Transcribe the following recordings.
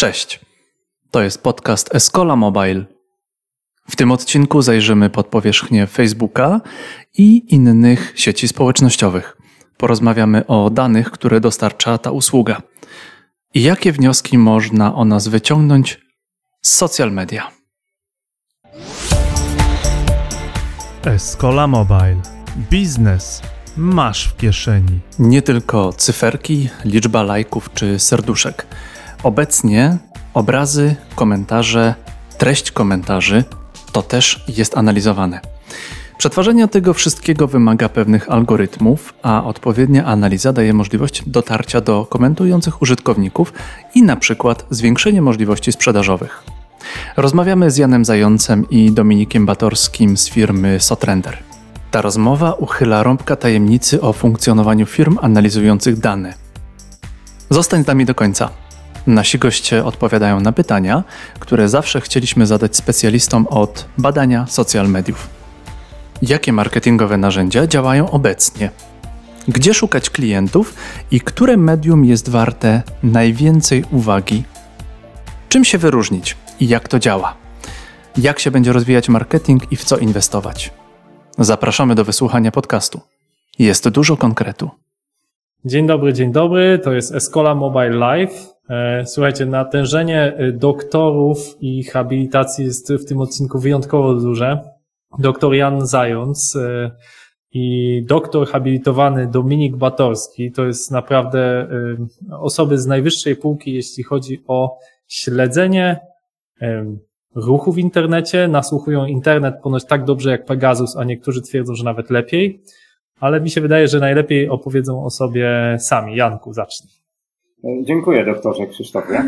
Cześć. To jest podcast Escola Mobile. W tym odcinku zajrzymy pod powierzchnię Facebooka i innych sieci społecznościowych. Porozmawiamy o danych, które dostarcza ta usługa. I jakie wnioski można o nas wyciągnąć z social media. Escola Mobile. Biznes masz w kieszeni. Nie tylko cyferki, liczba lajków czy serduszek. Obecnie obrazy, komentarze, treść komentarzy to też jest analizowane. Przetwarzanie tego wszystkiego wymaga pewnych algorytmów, a odpowiednia analiza daje możliwość dotarcia do komentujących użytkowników i na przykład zwiększenie możliwości sprzedażowych. Rozmawiamy z Janem Zającem i Dominikiem Batorskim z firmy Sotrender. Ta rozmowa uchyla rąbka tajemnicy o funkcjonowaniu firm analizujących dane. Zostań z nami do końca. Nasi goście odpowiadają na pytania, które zawsze chcieliśmy zadać specjalistom od badania social mediów. Jakie marketingowe narzędzia działają obecnie? Gdzie szukać klientów i które medium jest warte najwięcej uwagi? Czym się wyróżnić i jak to działa? Jak się będzie rozwijać marketing i w co inwestować? Zapraszamy do wysłuchania podcastu. Jest dużo konkretu. Dzień dobry, dzień dobry. To jest Escola Mobile Live. E, słuchajcie, natężenie e, doktorów i habilitacji jest w tym odcinku wyjątkowo duże. Doktor Jan Zając e, i doktor habilitowany Dominik Batorski to jest naprawdę osoby z najwyższej półki, jeśli chodzi o śledzenie ruchu w internecie. Nasłuchują internet ponoć tak dobrze jak Pegasus, a niektórzy twierdzą, że nawet lepiej. Ale mi się wydaje, że najlepiej opowiedzą o sobie sami. Janku, zacznij. Dziękuję doktorze Krzysztofie.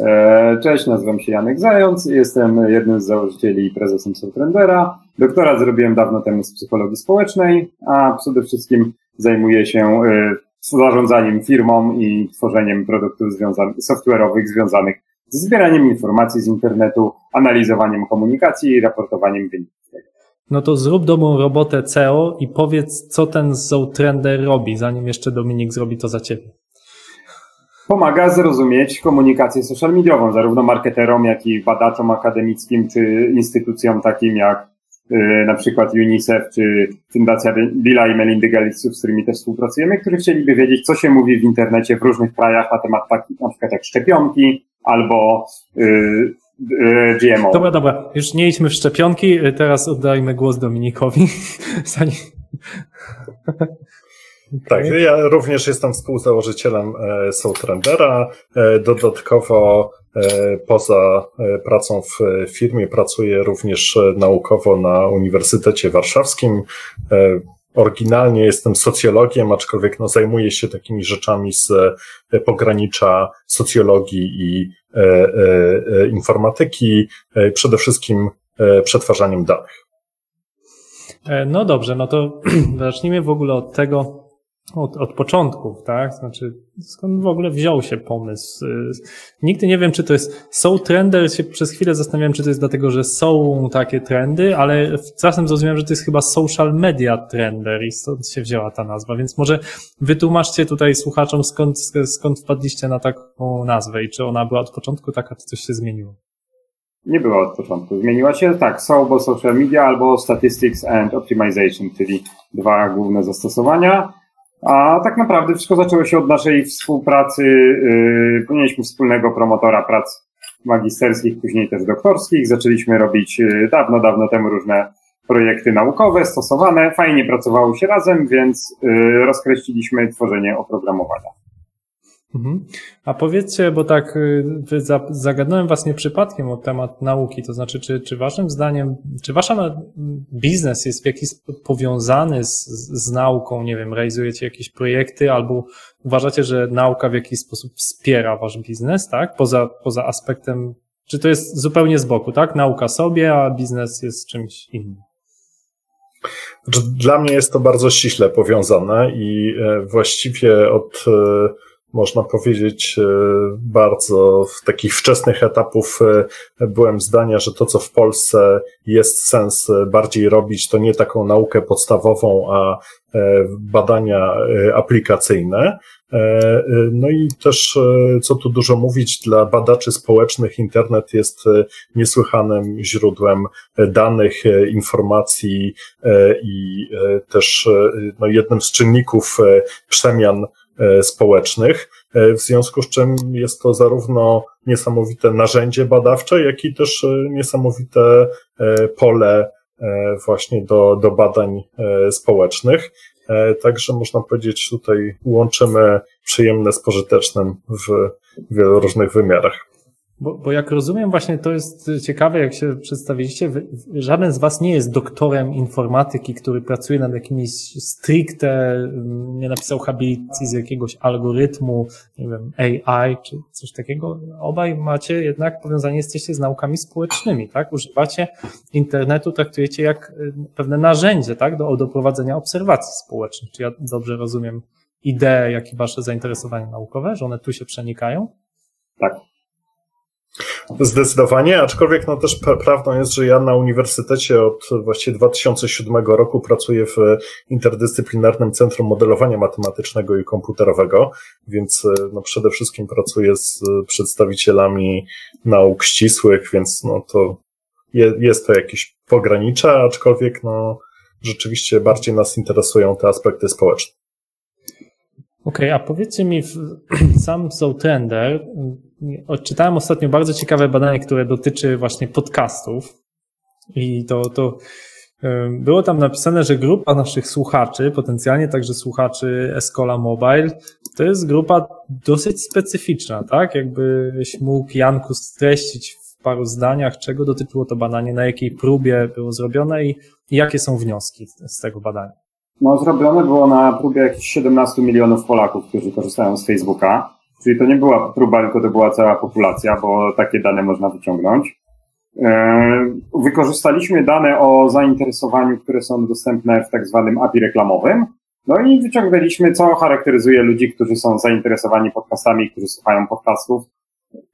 E, cześć, nazywam się Janek Zając, jestem jednym z założycieli i prezesem Soultrendera. Doktorat zrobiłem dawno temu z psychologii społecznej, a przede wszystkim zajmuję się e, zarządzaniem firmą i tworzeniem produktów związanych, software'owych związanych z zbieraniem informacji z internetu, analizowaniem komunikacji i raportowaniem wyników no to zrób dobrą robotę CEO i powiedz, co ten Zoutrender robi, zanim jeszcze Dominik zrobi to za ciebie. Pomaga zrozumieć komunikację social mediową, zarówno marketerom, jak i badaczom akademickim, czy instytucjom takim jak yy, na przykład UNICEF, czy Fundacja Billa i Melindy Gates, z którymi też współpracujemy, którzy chcieliby wiedzieć, co się mówi w internecie w różnych krajach na temat takich, na przykład jak szczepionki, albo yy, GMO. Dobra, dobra, już nie idźmy w szczepionki, e, teraz oddajmy głos Dominikowi. Tak, ja również jestem współzałożycielem e, Soultrendera. Dodatkowo poza pracą w firmie pracuję również naukowo na Uniwersytecie Warszawskim. Oryginalnie jestem socjologiem, aczkolwiek no, zajmuję się takimi rzeczami z pogranicza socjologii i E, e, e, informatyki, przede wszystkim przetwarzaniem danych. No dobrze, no to zacznijmy w ogóle od tego, od, od początków, tak? Znaczy, skąd w ogóle wziął się pomysł? Nigdy nie wiem, czy to jest, są trendy, się przez chwilę zastanawiałem, czy to jest dlatego, że są takie trendy, ale czasem zrozumiałem, że to jest chyba social media trender i stąd się wzięła ta nazwa, więc może wytłumaczcie tutaj słuchaczom, skąd, skąd wpadliście na taką nazwę i czy ona była od początku taka, czy coś się zmieniło? Nie była od początku. Zmieniła się tak, są albo social media, albo statistics and optimization, czyli dwa główne zastosowania. A tak naprawdę wszystko zaczęło się od naszej współpracy. Yy, mieliśmy wspólnego promotora prac magisterskich, później też doktorskich. Zaczęliśmy robić yy, dawno, dawno temu różne projekty naukowe, stosowane. Fajnie pracowało się razem, więc yy, rozkreśliliśmy tworzenie oprogramowania. Mhm. A powiedzcie, bo tak y, zagadnąłem was nie przypadkiem o temat nauki, to znaczy, czy, czy waszym zdaniem, czy wasza biznes jest w jakiś sposób powiązany z, z nauką, nie wiem, realizujecie jakieś projekty albo uważacie, że nauka w jakiś sposób wspiera wasz biznes, tak? Poza, poza aspektem, czy to jest zupełnie z boku, tak? Nauka sobie, a biznes jest czymś innym. Znaczy, dla mnie jest to bardzo ściśle powiązane i e, właściwie od e, można powiedzieć, bardzo w takich wczesnych etapów byłem zdania, że to, co w Polsce jest sens bardziej robić, to nie taką naukę podstawową, a badania aplikacyjne. No i też, co tu dużo mówić, dla badaczy społecznych internet jest niesłychanym źródłem danych, informacji i też no, jednym z czynników przemian E, społecznych, e, w związku z czym jest to zarówno niesamowite narzędzie badawcze, jak i też e, niesamowite pole właśnie do, do badań społecznych. Także można powiedzieć, tutaj łączymy przyjemne z pożytecznym w wielu różnych wymiarach. Bo, bo jak rozumiem, właśnie to jest ciekawe, jak się przedstawiliście, żaden z Was nie jest doktorem informatyki, który pracuje nad jakimiś stricte, mm, nie napisał habilitacji z jakiegoś algorytmu, nie wiem, AI czy coś takiego. Obaj macie jednak powiązanie jesteście z naukami społecznymi, tak? Używacie internetu, traktujecie jak y, pewne narzędzie, tak? Do, do prowadzenia obserwacji społecznych. Czy ja dobrze rozumiem ideę, jak i Wasze zainteresowania naukowe, że one tu się przenikają? Tak. Zdecydowanie, aczkolwiek no też prawdą jest, że ja na uniwersytecie od właściwie 2007 roku pracuję w interdyscyplinarnym Centrum Modelowania Matematycznego i Komputerowego, więc no przede wszystkim pracuję z przedstawicielami nauk ścisłych, więc no to je, jest to jakieś pogranicze, aczkolwiek no rzeczywiście bardziej nas interesują te aspekty społeczne. Okej, okay, a powiedzcie mi, sam Trender, odczytałem ostatnio bardzo ciekawe badanie, które dotyczy właśnie podcastów i to, to było tam napisane, że grupa naszych słuchaczy, potencjalnie także słuchaczy Escola Mobile, to jest grupa dosyć specyficzna, tak? Jakbyś mógł Janku streścić w paru zdaniach, czego dotyczyło to badanie, na jakiej próbie było zrobione i, i jakie są wnioski z tego badania. No, zrobione było na próbie jakichś 17 milionów Polaków, którzy korzystają z Facebooka. Czyli to nie była próba, tylko to była cała populacja, bo takie dane można wyciągnąć. E, wykorzystaliśmy dane o zainteresowaniu, które są dostępne w tak zwanym API reklamowym. No i wyciągnęliśmy, co charakteryzuje ludzi, którzy są zainteresowani podcastami, którzy słuchają podcastów.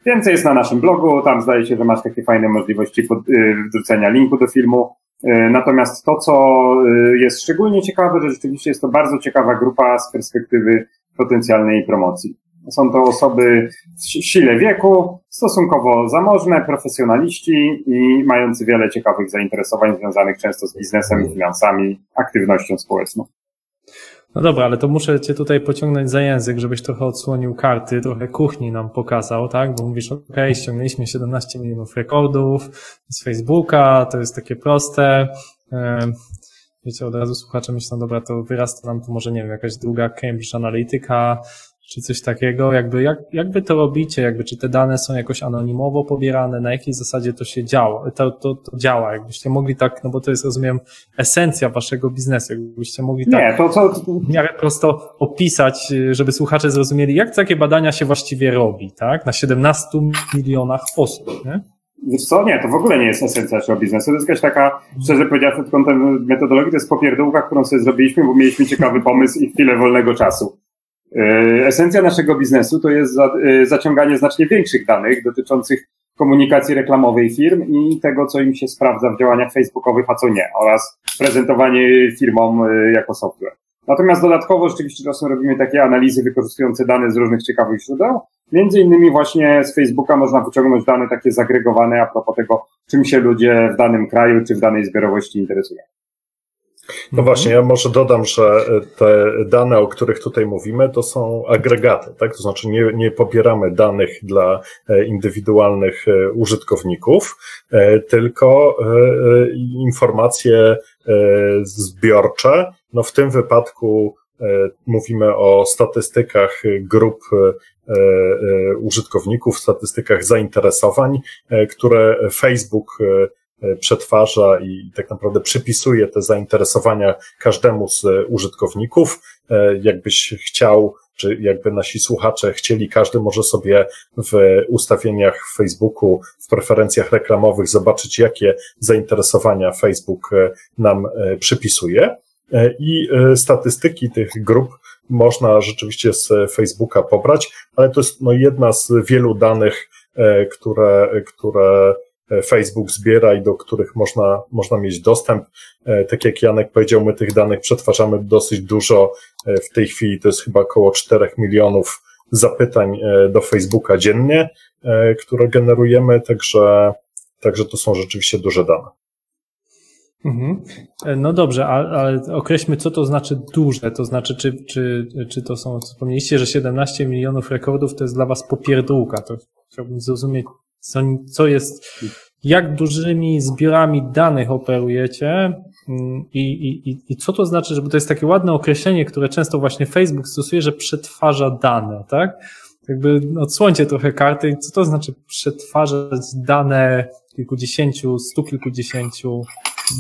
Więcej jest na naszym blogu, tam zdaje się, że masz takie fajne możliwości y, wrzucenia linku do filmu. E, natomiast to, co y, jest szczególnie ciekawe, że rzeczywiście jest to bardzo ciekawa grupa z perspektywy potencjalnej promocji. Są to osoby w sile wieku, stosunkowo zamożne, profesjonaliści i mający wiele ciekawych zainteresowań związanych często z biznesem, finansami, aktywnością społeczną. No dobra, ale to muszę cię tutaj pociągnąć za język, żebyś trochę odsłonił karty, trochę kuchni nam pokazał, tak? Bo mówisz, ok, ściągnęliśmy 17 milionów rekordów z Facebooka, to jest takie proste. Wiecie, od razu słuchacze myślą, dobra, to wyrasta nam tu może, nie wiem, jakaś druga Cambridge Analytica, czy coś takiego, jakby jak, jak wy to robicie, jakby czy te dane są jakoś anonimowo pobierane, na jakiej zasadzie to się działa, to, to, to działa, jakbyście mogli tak, no bo to jest rozumiem esencja waszego biznesu, jakbyście mogli tak Nie, to, co... w miarę prosto opisać, żeby słuchacze zrozumieli, jak takie badania się właściwie robi, tak, na 17 milionach osób, nie? Wiesz co, nie, to w ogóle nie jest esencja naszego biznesu. To jest jakaś taka, szczerze powiedziawszy, pod kątem metodologii, to jest popierdółka, którą sobie zrobiliśmy, bo mieliśmy ciekawy pomysł i chwilę wolnego czasu. E, esencja naszego biznesu to jest e, zaciąganie znacznie większych danych dotyczących komunikacji reklamowej firm i tego, co im się sprawdza w działaniach facebookowych, a co nie, oraz prezentowanie firmom e, jako software. Natomiast dodatkowo rzeczywiście czasem robimy takie analizy wykorzystujące dane z różnych ciekawych źródeł. Między innymi właśnie z Facebooka można wyciągnąć dane takie zagregowane a propos tego, czym się ludzie w danym kraju czy w danej zbiorowości interesują. No właśnie, ja może dodam, że e, te dane, o których tutaj mówimy, to są agregaty, tak? To znaczy nie, nie pobieramy danych dla e, indywidualnych e, użytkowników, tylko informacje zbiorcze. No w tym wypadku mówimy o statystykach grup użytkowników, statystykach zainteresowań, które Facebook przetwarza i tak naprawdę przypisuje te zainteresowania każdemu z użytkowników. E, jakbyś chciał, czy jakby nasi słuchacze chcieli, każdy może sobie w ustawieniach w Facebooku, w preferencjach reklamowych zobaczyć, jakie zainteresowania Facebook e, nam przypisuje. i statystyki tych grup można rzeczywiście z Facebooka pobrać, ale to jest no, jedna z wielu danych, które, które Facebook zbiera i do których można, można mieć dostęp. Tak jak Janek powiedział, my tych danych przetwarzamy dosyć dużo. W tej chwili to jest chyba około 4 milionów zapytań do Facebooka dziennie, które generujemy, także, także to są rzeczywiście duże dane. Mhm. No dobrze, ale, ale określmy, co to znaczy duże. To znaczy, czy, czy, czy to są, wspomnieliście, że 17 milionów rekordów to jest dla Was popierdółka. To chciałbym zrozumieć, co, co jest, jak dużymi zbiorami danych operujecie mm, i, i, i, i co to znaczy, żeby to jest takie ładne określenie, które często właśnie Facebook stosuje, że przetwarza dane, tak? Jakby odsłońcie trochę karty. Co to znaczy przetwarzać dane kilkudziesięciu, stu kilkudziesięciu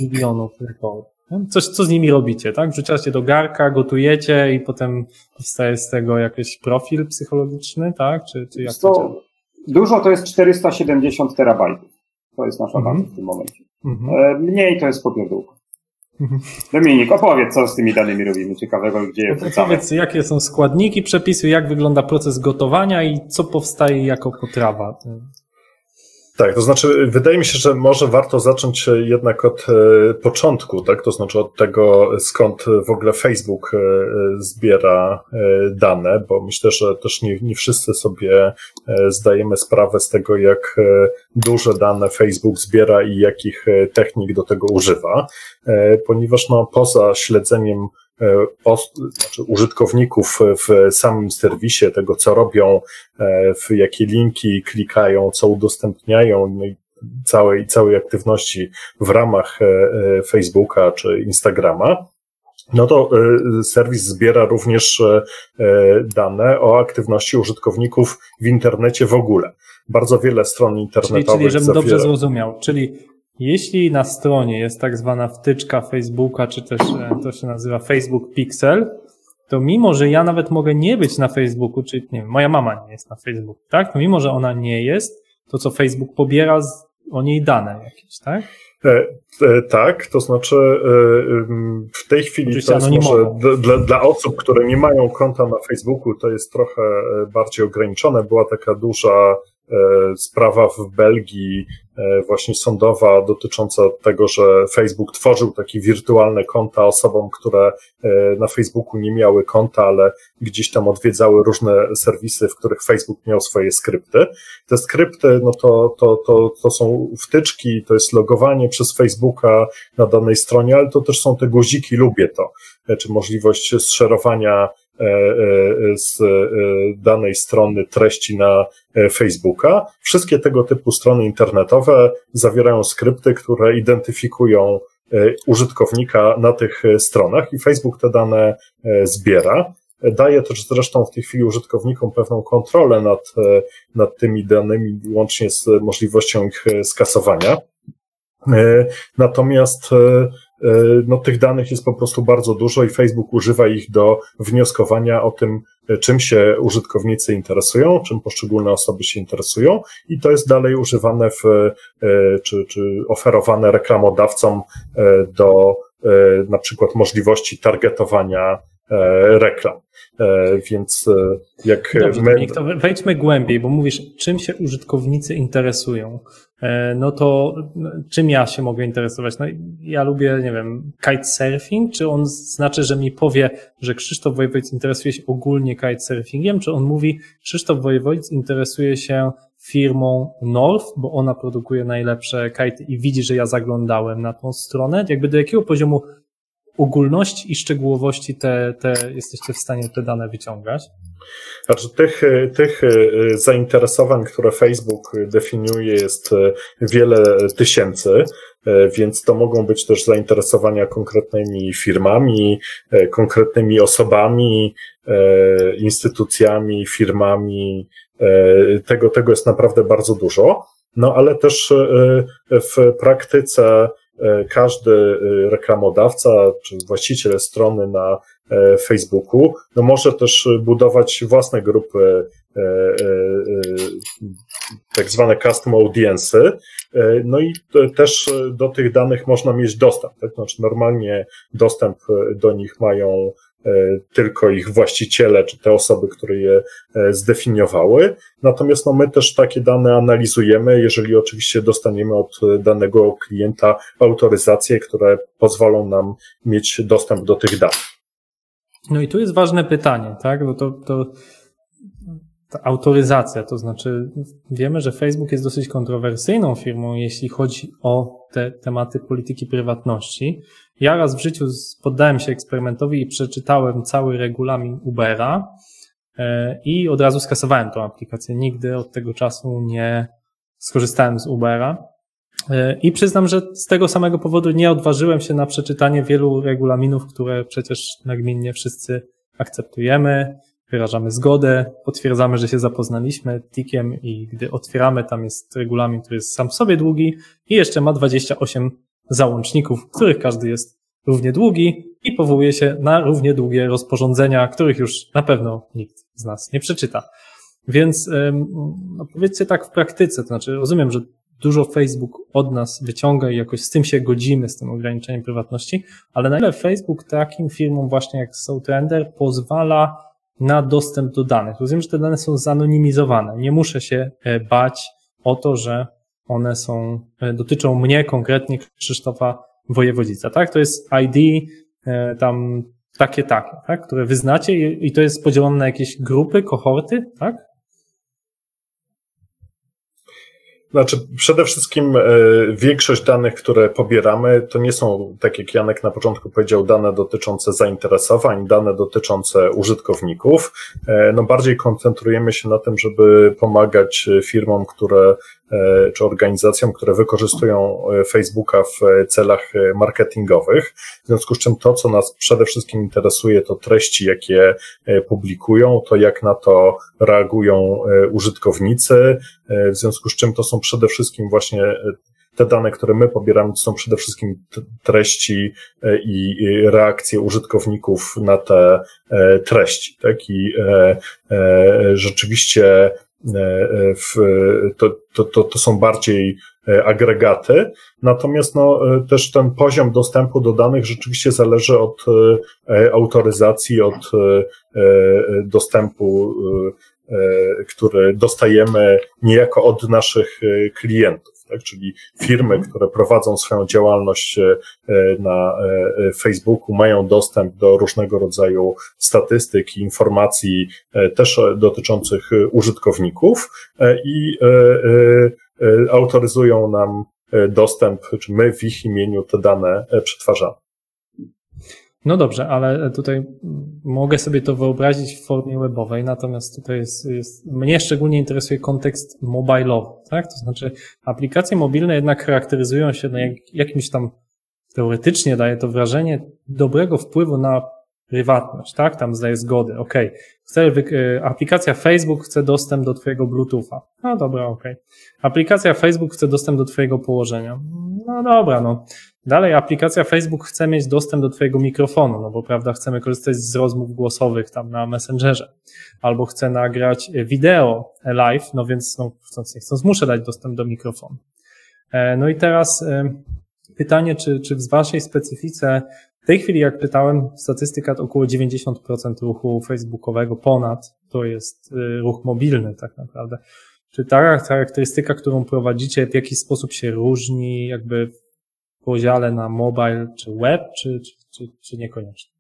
milionów rekordów. Coś, co z nimi robicie, tak? Wrzucacie do garka, gotujecie i potem powstaje z tego jakiś profil psychologiczny, tak? Czy, czy jak to, to Dużo to jest 470 terabajtów. To jest nasza baza mm -hmm. w tym momencie. Mm -hmm. Mniej to jest popierdółka. Mhm. Dominik, opowiedz, co z tymi danymi robimy ciekawego, gdzie je wrzucamy. Powiedz, jakie są składniki przepisu, jak wygląda proces gotowania i co powstaje jako potrawa. Tak, to znaczy, wydaje mi się, że może warto zacząć jednak od e, początku, tak? To znaczy od tego, skąd w ogóle Facebook e, zbiera e, dane, bo myślę, że też nie, nie wszyscy sobie zdajemy sprawę z tego, jak duże dane Facebook zbiera i jakich technik do tego używa, ponieważ no, poza śledzeniem znaczy użytkowników w samym serwisie, tego co robią, e, w jakie linki klikają, co udostępniają, no i całej, całej aktywności w ramach e, Facebooka czy Instagrama, no to serwis zbiera również dane o aktywności użytkowników w internecie w ogóle. Bardzo wiele stron internetowych. Czyli, czyli żebym zawiera... dobrze zrozumiał, czyli jeśli na stronie jest tak zwana wtyczka Facebooka, czy też e, to się nazywa Facebook Pixel, to mimo, że ja nawet mogę nie być na Facebooku, czy nie wiem, moja mama nie jest na Facebooku, tak? To mimo, że ona nie jest, to co Facebook pobiera z, o niej dane jakieś, tak? E, e, tak, to znaczy e, w tej chwili Oczywiście to jest może dla, dla osób, które nie mają konta na Facebooku, to jest trochę e, bardziej ograniczone. Była taka duża E, sprawa w Belgii właśnie sądowa dotycząca tego, że Facebook tworzył takie wirtualne konta osobom, które e, na Facebooku nie miały konta, ale gdzieś tam odwiedzały różne serwisy, w których Facebook miał swoje skrypty. Te skrypty, no to, to, to, to są wtyczki, to jest logowanie przez Facebooka na danej stronie, ale to też są te guziki, lubię to, czy możliwość szerowania E, e, z e, danej strony treści na Facebooka. Wszystkie tego typu strony internetowe zawierają skrypty, które identyfikują użytkownika na tych stronach i Facebook te dane zbiera. Daje też zresztą w tej chwili użytkownikom pewną kontrolę nad, nad tymi danymi, łącznie z możliwością ich skasowania. Natomiast E, no, tych danych jest po prostu bardzo dużo i Facebook używa ich do wnioskowania o tym, e, czym się użytkownicy interesują, czym poszczególne osoby się interesują i to jest dalej używane w, e, czy, czy oferowane reklamodawcom do na przykład możliwości targetowania reklam. Więc jak Dobrze, my... to wejdźmy głębiej, bo mówisz, czym się użytkownicy interesują. E, no to czym ja się mogę interesować? No ja lubię, nie wiem, kitesurfing, czy on znaczy, że mi powie, że Krzysztof Wojewódz interesuje się ogólnie kitesurfingiem, czy on mówi, Krzysztof Wojewódz interesuje się firmą North, bo ona produkuje najlepsze kite i widzi, że ja zaglądałem na tą stronę. Jakby do jakiego poziomu ogólności i szczegółowości te, te jesteście w stanie te dane wyciągać? Znaczy, tych, tych e, zainteresowań, które Facebook definiuje, jest e, wiele tysięcy, e, więc to mogą być też zainteresowania konkretnymi firmami, konkretnymi osobami, instytucjami, firmami. Tego, tego jest naprawdę bardzo dużo. No ale też w praktyce każdy reklamodawca czy właściciel strony na E, Facebooku, no może też budować własne grupy e, e, tak zwane custom audience'y. No i też do tych danych można mieć dostęp. Tak? Znaczy normalnie dostęp do nich mają E, tylko ich właściciele, czy te osoby, które je e, zdefiniowały. Natomiast no, my też takie dane analizujemy, jeżeli oczywiście dostaniemy od danego klienta autoryzacje, które pozwolą nam mieć dostęp do tych danych. No i tu jest ważne pytanie, tak? Bo to, to ta autoryzacja, to znaczy wiemy, że Facebook jest dosyć kontrowersyjną firmą, jeśli chodzi o te tematy polityki prywatności. Ja raz w życiu poddałem się eksperymentowi i przeczytałem cały regulamin Ubera e, i od razu skasowałem tą aplikację. Nigdy od tego czasu nie skorzystałem z Ubera. E, I przyznam, że z tego samego powodu nie odważyłem się na przeczytanie wielu regulaminów, które przecież nagminnie wszyscy akceptujemy, wyrażamy zgodę, potwierdzamy, że się zapoznaliśmy tikiem i gdy otwieramy, tam jest regulamin, który jest sam w sobie długi i jeszcze ma 28 załączników, których każdy jest równie długi i powołuje się na równie długie rozporządzenia, których już na pewno nikt z nas nie przeczyta. Więc no powiedzcie tak w praktyce, to znaczy rozumiem, że dużo Facebook od nas wyciąga i jakoś z tym się godzimy, z tym ograniczeniem prywatności, ale na ile Facebook takim firmom właśnie jak SoulTrender pozwala na dostęp do danych. Rozumiem, że te dane są zanonimizowane. Nie muszę się e, bać o to, że one są, e, dotyczą mnie konkretnie, Krzysztofa Wojewodzica, tak? To jest ID, e, tam takie, takie, tak? Które wyznacie i to jest podzielone na jakieś grupy, kohorty, tak? Znaczy, przede wszystkim e, większość danych, które pobieramy, to nie są, tak jak Janek na początku powiedział, dane dotyczące zainteresowań, dane dotyczące użytkowników. E, no bardziej koncentrujemy się na tym, żeby pomagać firmom, które czy organizacjom, które wykorzystują e, Facebooka w e, celach marketingowych. W związku z czym to, co nas przede wszystkim interesuje, to treści, jakie publikują, to jak na to reagują użytkownicy, w związku z czym to są przede wszystkim właśnie te dane, które my pobieramy, to są przede wszystkim treści i reakcje użytkowników na te treści, tak? I rzeczywiście E, e, w, to, to, to, to są bardziej e, agregaty, natomiast no, też ten poziom dostępu do danych rzeczywiście zależy od autoryzacji, od dostępu, który dostajemy niejako od naszych klientów tak? czyli firmy, które prowadzą swoją działalność e, na e, Facebooku, mają dostęp do różnego rodzaju statystyk i informacji e, też dotyczących użytkowników i autoryzują nam dostęp, czy my w ich imieniu te dane przetwarzamy. No dobrze, ale tutaj mogę sobie to wyobrazić w formie webowej, natomiast tutaj jest, jest mnie szczególnie interesuje kontekst mobilowy, tak? To znaczy aplikacje mobilne jednak charakteryzują się na jak, jakimś tam teoretycznie daje to wrażenie dobrego wpływu na prywatność, tak? Tam zdaje zgody, ok. Chcę, y, aplikacja Facebook chce dostęp do twojego Bluetootha. No dobra, ok. Aplikacja Facebook chce dostęp do twojego położenia. No dobra, no. Dalej aplikacja Facebook chce mieć dostęp do twojego mikrofonu, no bo prawda, chcemy korzystać z rozmów głosowych tam na Messengerze. Albo chcę nagrać wideo live, no więc no, chcąc nie chcąc muszę dać dostęp do mikrofonu. E, no i teraz e, pytanie, czy, czy w waszej specyfice tej chwili, jak pytałem, statystyka to około 90% ruchu facebookowego ponad to jest e, ruch mobilny tak naprawdę. Czy ta charakterystyka, którą prowadzicie, w jakiś sposób się różni jakby podziale na mobile czy web, czy, czy, czy, czy niekoniecznie?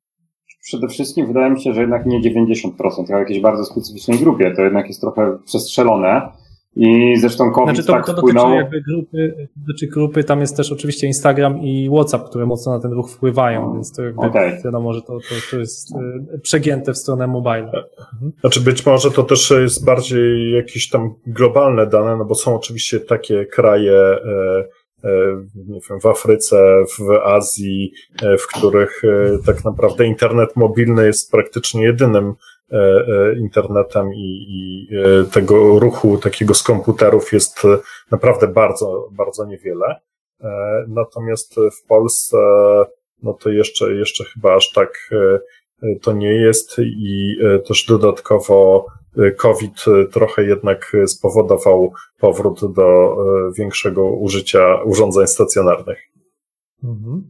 Przede wszystkim wydaje mi się, że jednak nie 90%, a w jakiejś bardzo specyficznej grupie. To jednak jest trochę przestrzelone. I zresztą COVID znaczy to, tak to wpłynął... dotyczy jakby grupy, dotyczy grupy, tam jest też oczywiście Instagram i WhatsApp, które mocno na ten ruch wpływają, więc to jakby okay. wiadomo, że to, to, to jest e, przegięte w stronę mobile. Mhm. Znaczy być może to też jest bardziej jakieś tam globalne dane, no bo są oczywiście takie kraje, e, E, nie wiem, w Afryce, w Azji, e, w których tak naprawdę internet mobilny jest praktycznie jedynym internetem i, i tego ruchu takiego z komputerów jest naprawdę bardzo, bardzo niewiele. Natomiast w Polsce, no to jeszcze, jeszcze chyba aż tak to nie jest i też dodatkowo COVID trochę jednak spowodował powrót do większego użycia urządzeń stacjonarnych. Mhm.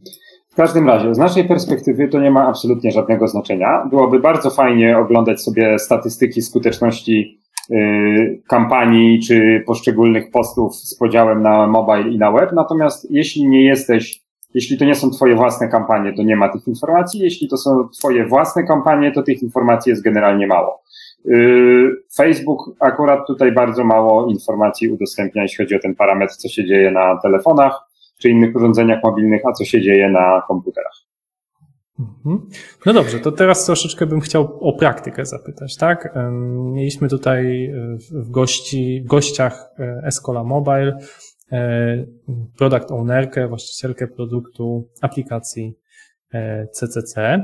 W każdym razie, z naszej perspektywy to nie ma absolutnie żadnego znaczenia. Byłoby bardzo fajnie oglądać sobie statystyki skuteczności y, kampanii czy poszczególnych postów z podziałem na mobile i na web. Natomiast jeśli nie jesteś, jeśli to nie są Twoje własne kampanie, to nie ma tych informacji. Jeśli to są Twoje własne kampanie, to tych informacji jest generalnie mało. Y, Facebook akurat tutaj bardzo mało informacji udostępnia, jeśli chodzi o ten parametr, co się dzieje na telefonach czy innych urządzeniach mobilnych, a co się dzieje na komputerach. Mhm. No dobrze, to teraz troszeczkę bym chciał o praktykę zapytać, tak? Mieliśmy tutaj e, w, gości, w gościach e, Escola Mobile e, product ownerkę, właścicielkę produktu aplikacji CCC.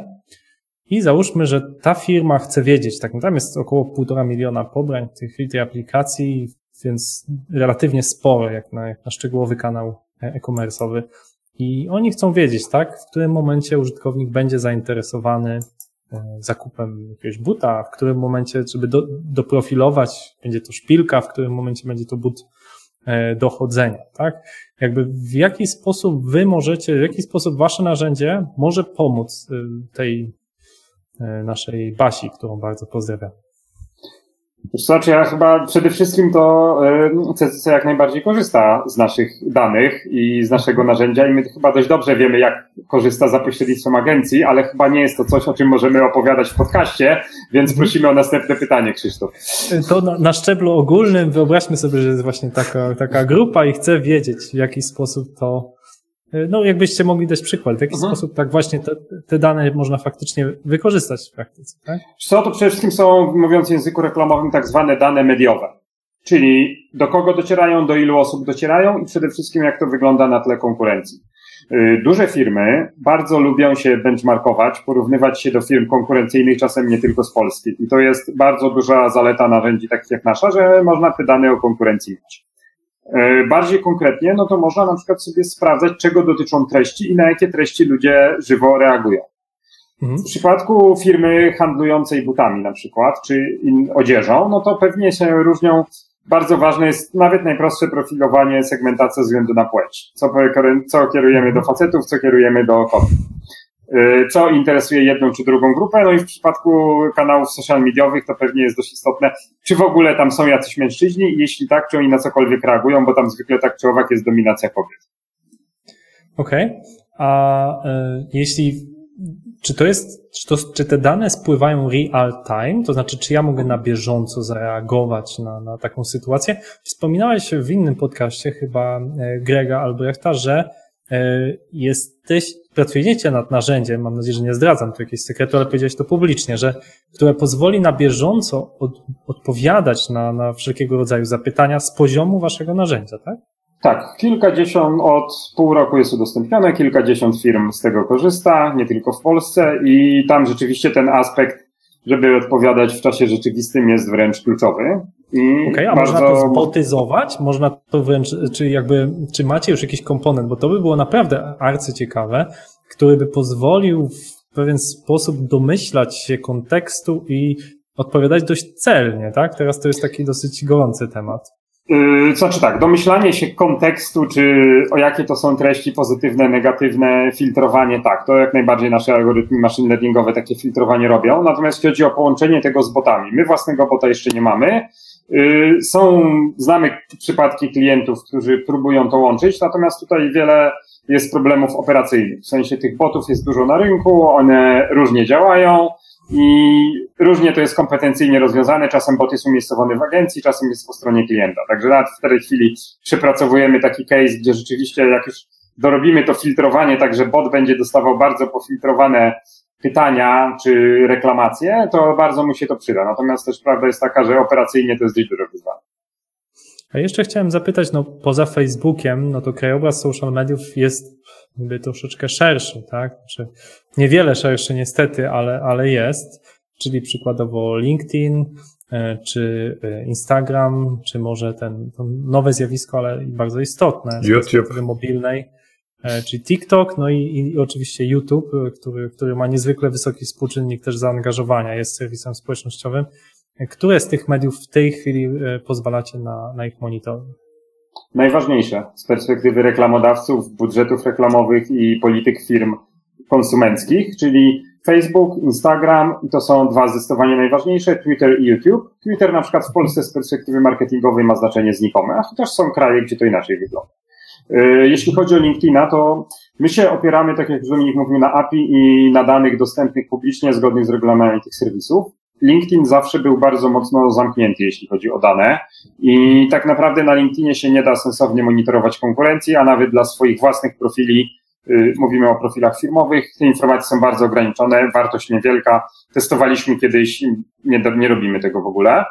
I załóżmy, że ta firma chce wiedzieć, tak, no tam jest około półtora miliona pobrań tych, tej aplikacji, więc relatywnie sporo, jak na, jak na szczegółowy kanał e-commerce'owy. I oni chcą wiedzieć, tak, w którym momencie użytkownik będzie zainteresowany e, zakupem jakiegoś buta, w którym momencie, żeby do, doprofilować, będzie to szpilka, w którym momencie będzie to but e, do chodzenia, tak? Jakby w jaki sposób wy możecie, w jaki sposób wasze narzędzie może pomóc e, tej naszej Basi, którą bardzo pozdrawiam. Znaczy, ja chyba przede wszystkim to CCC jak najbardziej korzysta z naszych danych i z naszego narzędzia i my chyba dość dobrze wiemy, jak korzysta za pośrednictwem agencji, ale chyba nie jest to coś, o czym możemy opowiadać w podcaście, więc mhm. prosimy o następne pytanie, Krzysztof. To na, na szczeblu ogólnym wyobraźmy sobie, że jest właśnie taka, taka grupa i chcę wiedzieć, w jaki sposób to E, no, jakbyście mogli dać przykład, w jaki mhm. sposób tak właśnie te, te, dane można faktycznie wykorzystać w praktyce, tak? Co to przede wszystkim są, mówiąc w języku reklamowym, tak zwane dane mediowe. Czyli do kogo docierają, do ilu osób docierają i przede wszystkim jak to wygląda na tle konkurencji. Y, duże firmy bardzo lubią się benchmarkować, porównywać się do firm konkurencyjnych, czasem nie tylko z Polski. I to jest bardzo duża zaleta narzędzi takich jak nasza, że można te dane o konkurencji mieć. E, bardziej konkretnie, no to można na przykład sobie sprawdzać, czego dotyczą treści i na jakie treści ludzie żywo reagują. Mhm. W przypadku firmy handlującej butami na przykład, czy odzieżą, no to pewnie się różnią. Bardzo ważne jest nawet najprostsze profilowanie, segmentacja ze względu na płeć. Co, co kierujemy do facetów, co kierujemy do kobiet. Y, co interesuje jedną czy drugą grupę. No i w przypadku kanałów social mediowych to pewnie jest dość istotne, czy w ogóle tam są jacyś mężczyźni jeśli tak, czy oni na cokolwiek reagują, bo tam zwykle tak czy owak jest dominacja kobiet. Okej. Okay. A y, jeśli czy to jest, czy, to, czy te dane spływają real time, to znaczy, czy ja mogę na bieżąco zareagować na, na taką sytuację? Wspominałeś w innym podcaście, chyba e, Grega Albrechta, że E, jesteś, pracujecie nad narzędziem, mam nadzieję, że nie zdradzam tu jakiegoś sekretu, ale powiedziałeś to publicznie, że, które pozwoli na bieżąco od, odpowiadać na, na wszelkiego rodzaju zapytania z poziomu waszego narzędzia, tak? Tak, kilkadziesiąt od pół roku jest udostępnione, kilkadziesiąt firm z tego korzysta, nie tylko w Polsce i tam rzeczywiście ten aspekt, żeby odpowiadać w czasie rzeczywistym jest wręcz kluczowy. Okej, okay, a bardzo... można to zbotyzować? Można to wręcz, czy jakby, czy macie już jakiś komponent, bo to by było naprawdę arcyciekawe, który by pozwolił w pewien sposób domyślać się kontekstu i odpowiadać dość celnie, tak? Teraz to jest taki dosyć gorący temat. Znaczy tak, domyślanie się kontekstu, czy o jakie to są treści pozytywne, negatywne, filtrowanie, tak, to jak najbardziej nasze algorytmy machine learningowe takie filtrowanie robią. Natomiast jeśli chodzi o połączenie tego z botami, my własnego bota jeszcze nie mamy. Yy, są, znamy przypadki klientów, którzy próbują to łączyć, natomiast tutaj wiele jest problemów operacyjnych. W sensie tych botów jest dużo na rynku, one różnie działają i różnie to jest kompetencyjnie rozwiązane. Czasem bot jest umiejscowiony w agencji, czasem jest po stronie klienta. Także nawet w tej chwili przepracowujemy taki case, gdzie rzeczywiście jak już dorobimy to filtrowanie, tak że bot będzie dostawał bardzo pofiltrowane pytania czy reklamacje, to bardzo mu się to przyda. Natomiast też prawda jest taka, że operacyjnie to jest dość duże wyzwanie. A jeszcze chciałem zapytać, no poza Facebookiem, no to krajobraz social mediów jest jakby troszeczkę szerszy, tak? Znaczy, niewiele szerszy niestety, ale, ale jest, czyli przykładowo LinkedIn, e, czy e, Instagram, czy może ten, to nowe zjawisko, ale bardzo istotne z YouTube mobilnej, e, czyli TikTok, no i, i oczywiście YouTube, który, który ma niezwykle wysoki współczynnik też zaangażowania, jest serwisem społecznościowym. Które z tych mediów w tej chwili pozwalacie na, na ich monitoring? Najważniejsze z perspektywy reklamodawców, budżetów reklamowych i polityk firm konsumenckich, czyli Facebook, Instagram, to są dwa zdecydowanie najważniejsze, Twitter i YouTube. Twitter na przykład w Polsce z perspektywy marketingowej ma znaczenie znikome, a chociaż są kraje, gdzie to inaczej wygląda. Y, jeśli chodzi o LinkedIna, to my się opieramy, tak jak Dominik mówił, na API i na danych dostępnych publicznie zgodnie z regulaminami tych serwisów. LinkedIn zawsze był bardzo mocno zamknięty, jeśli chodzi o dane i tak naprawdę na LinkedInie się nie da sensownie monitorować konkurencji, a nawet dla swoich własnych profili Y, mówimy o profilach firmowych, te informacje są bardzo ograniczone, wartość niewielka. Testowaliśmy kiedyś, nie, nie robimy tego w ogóle.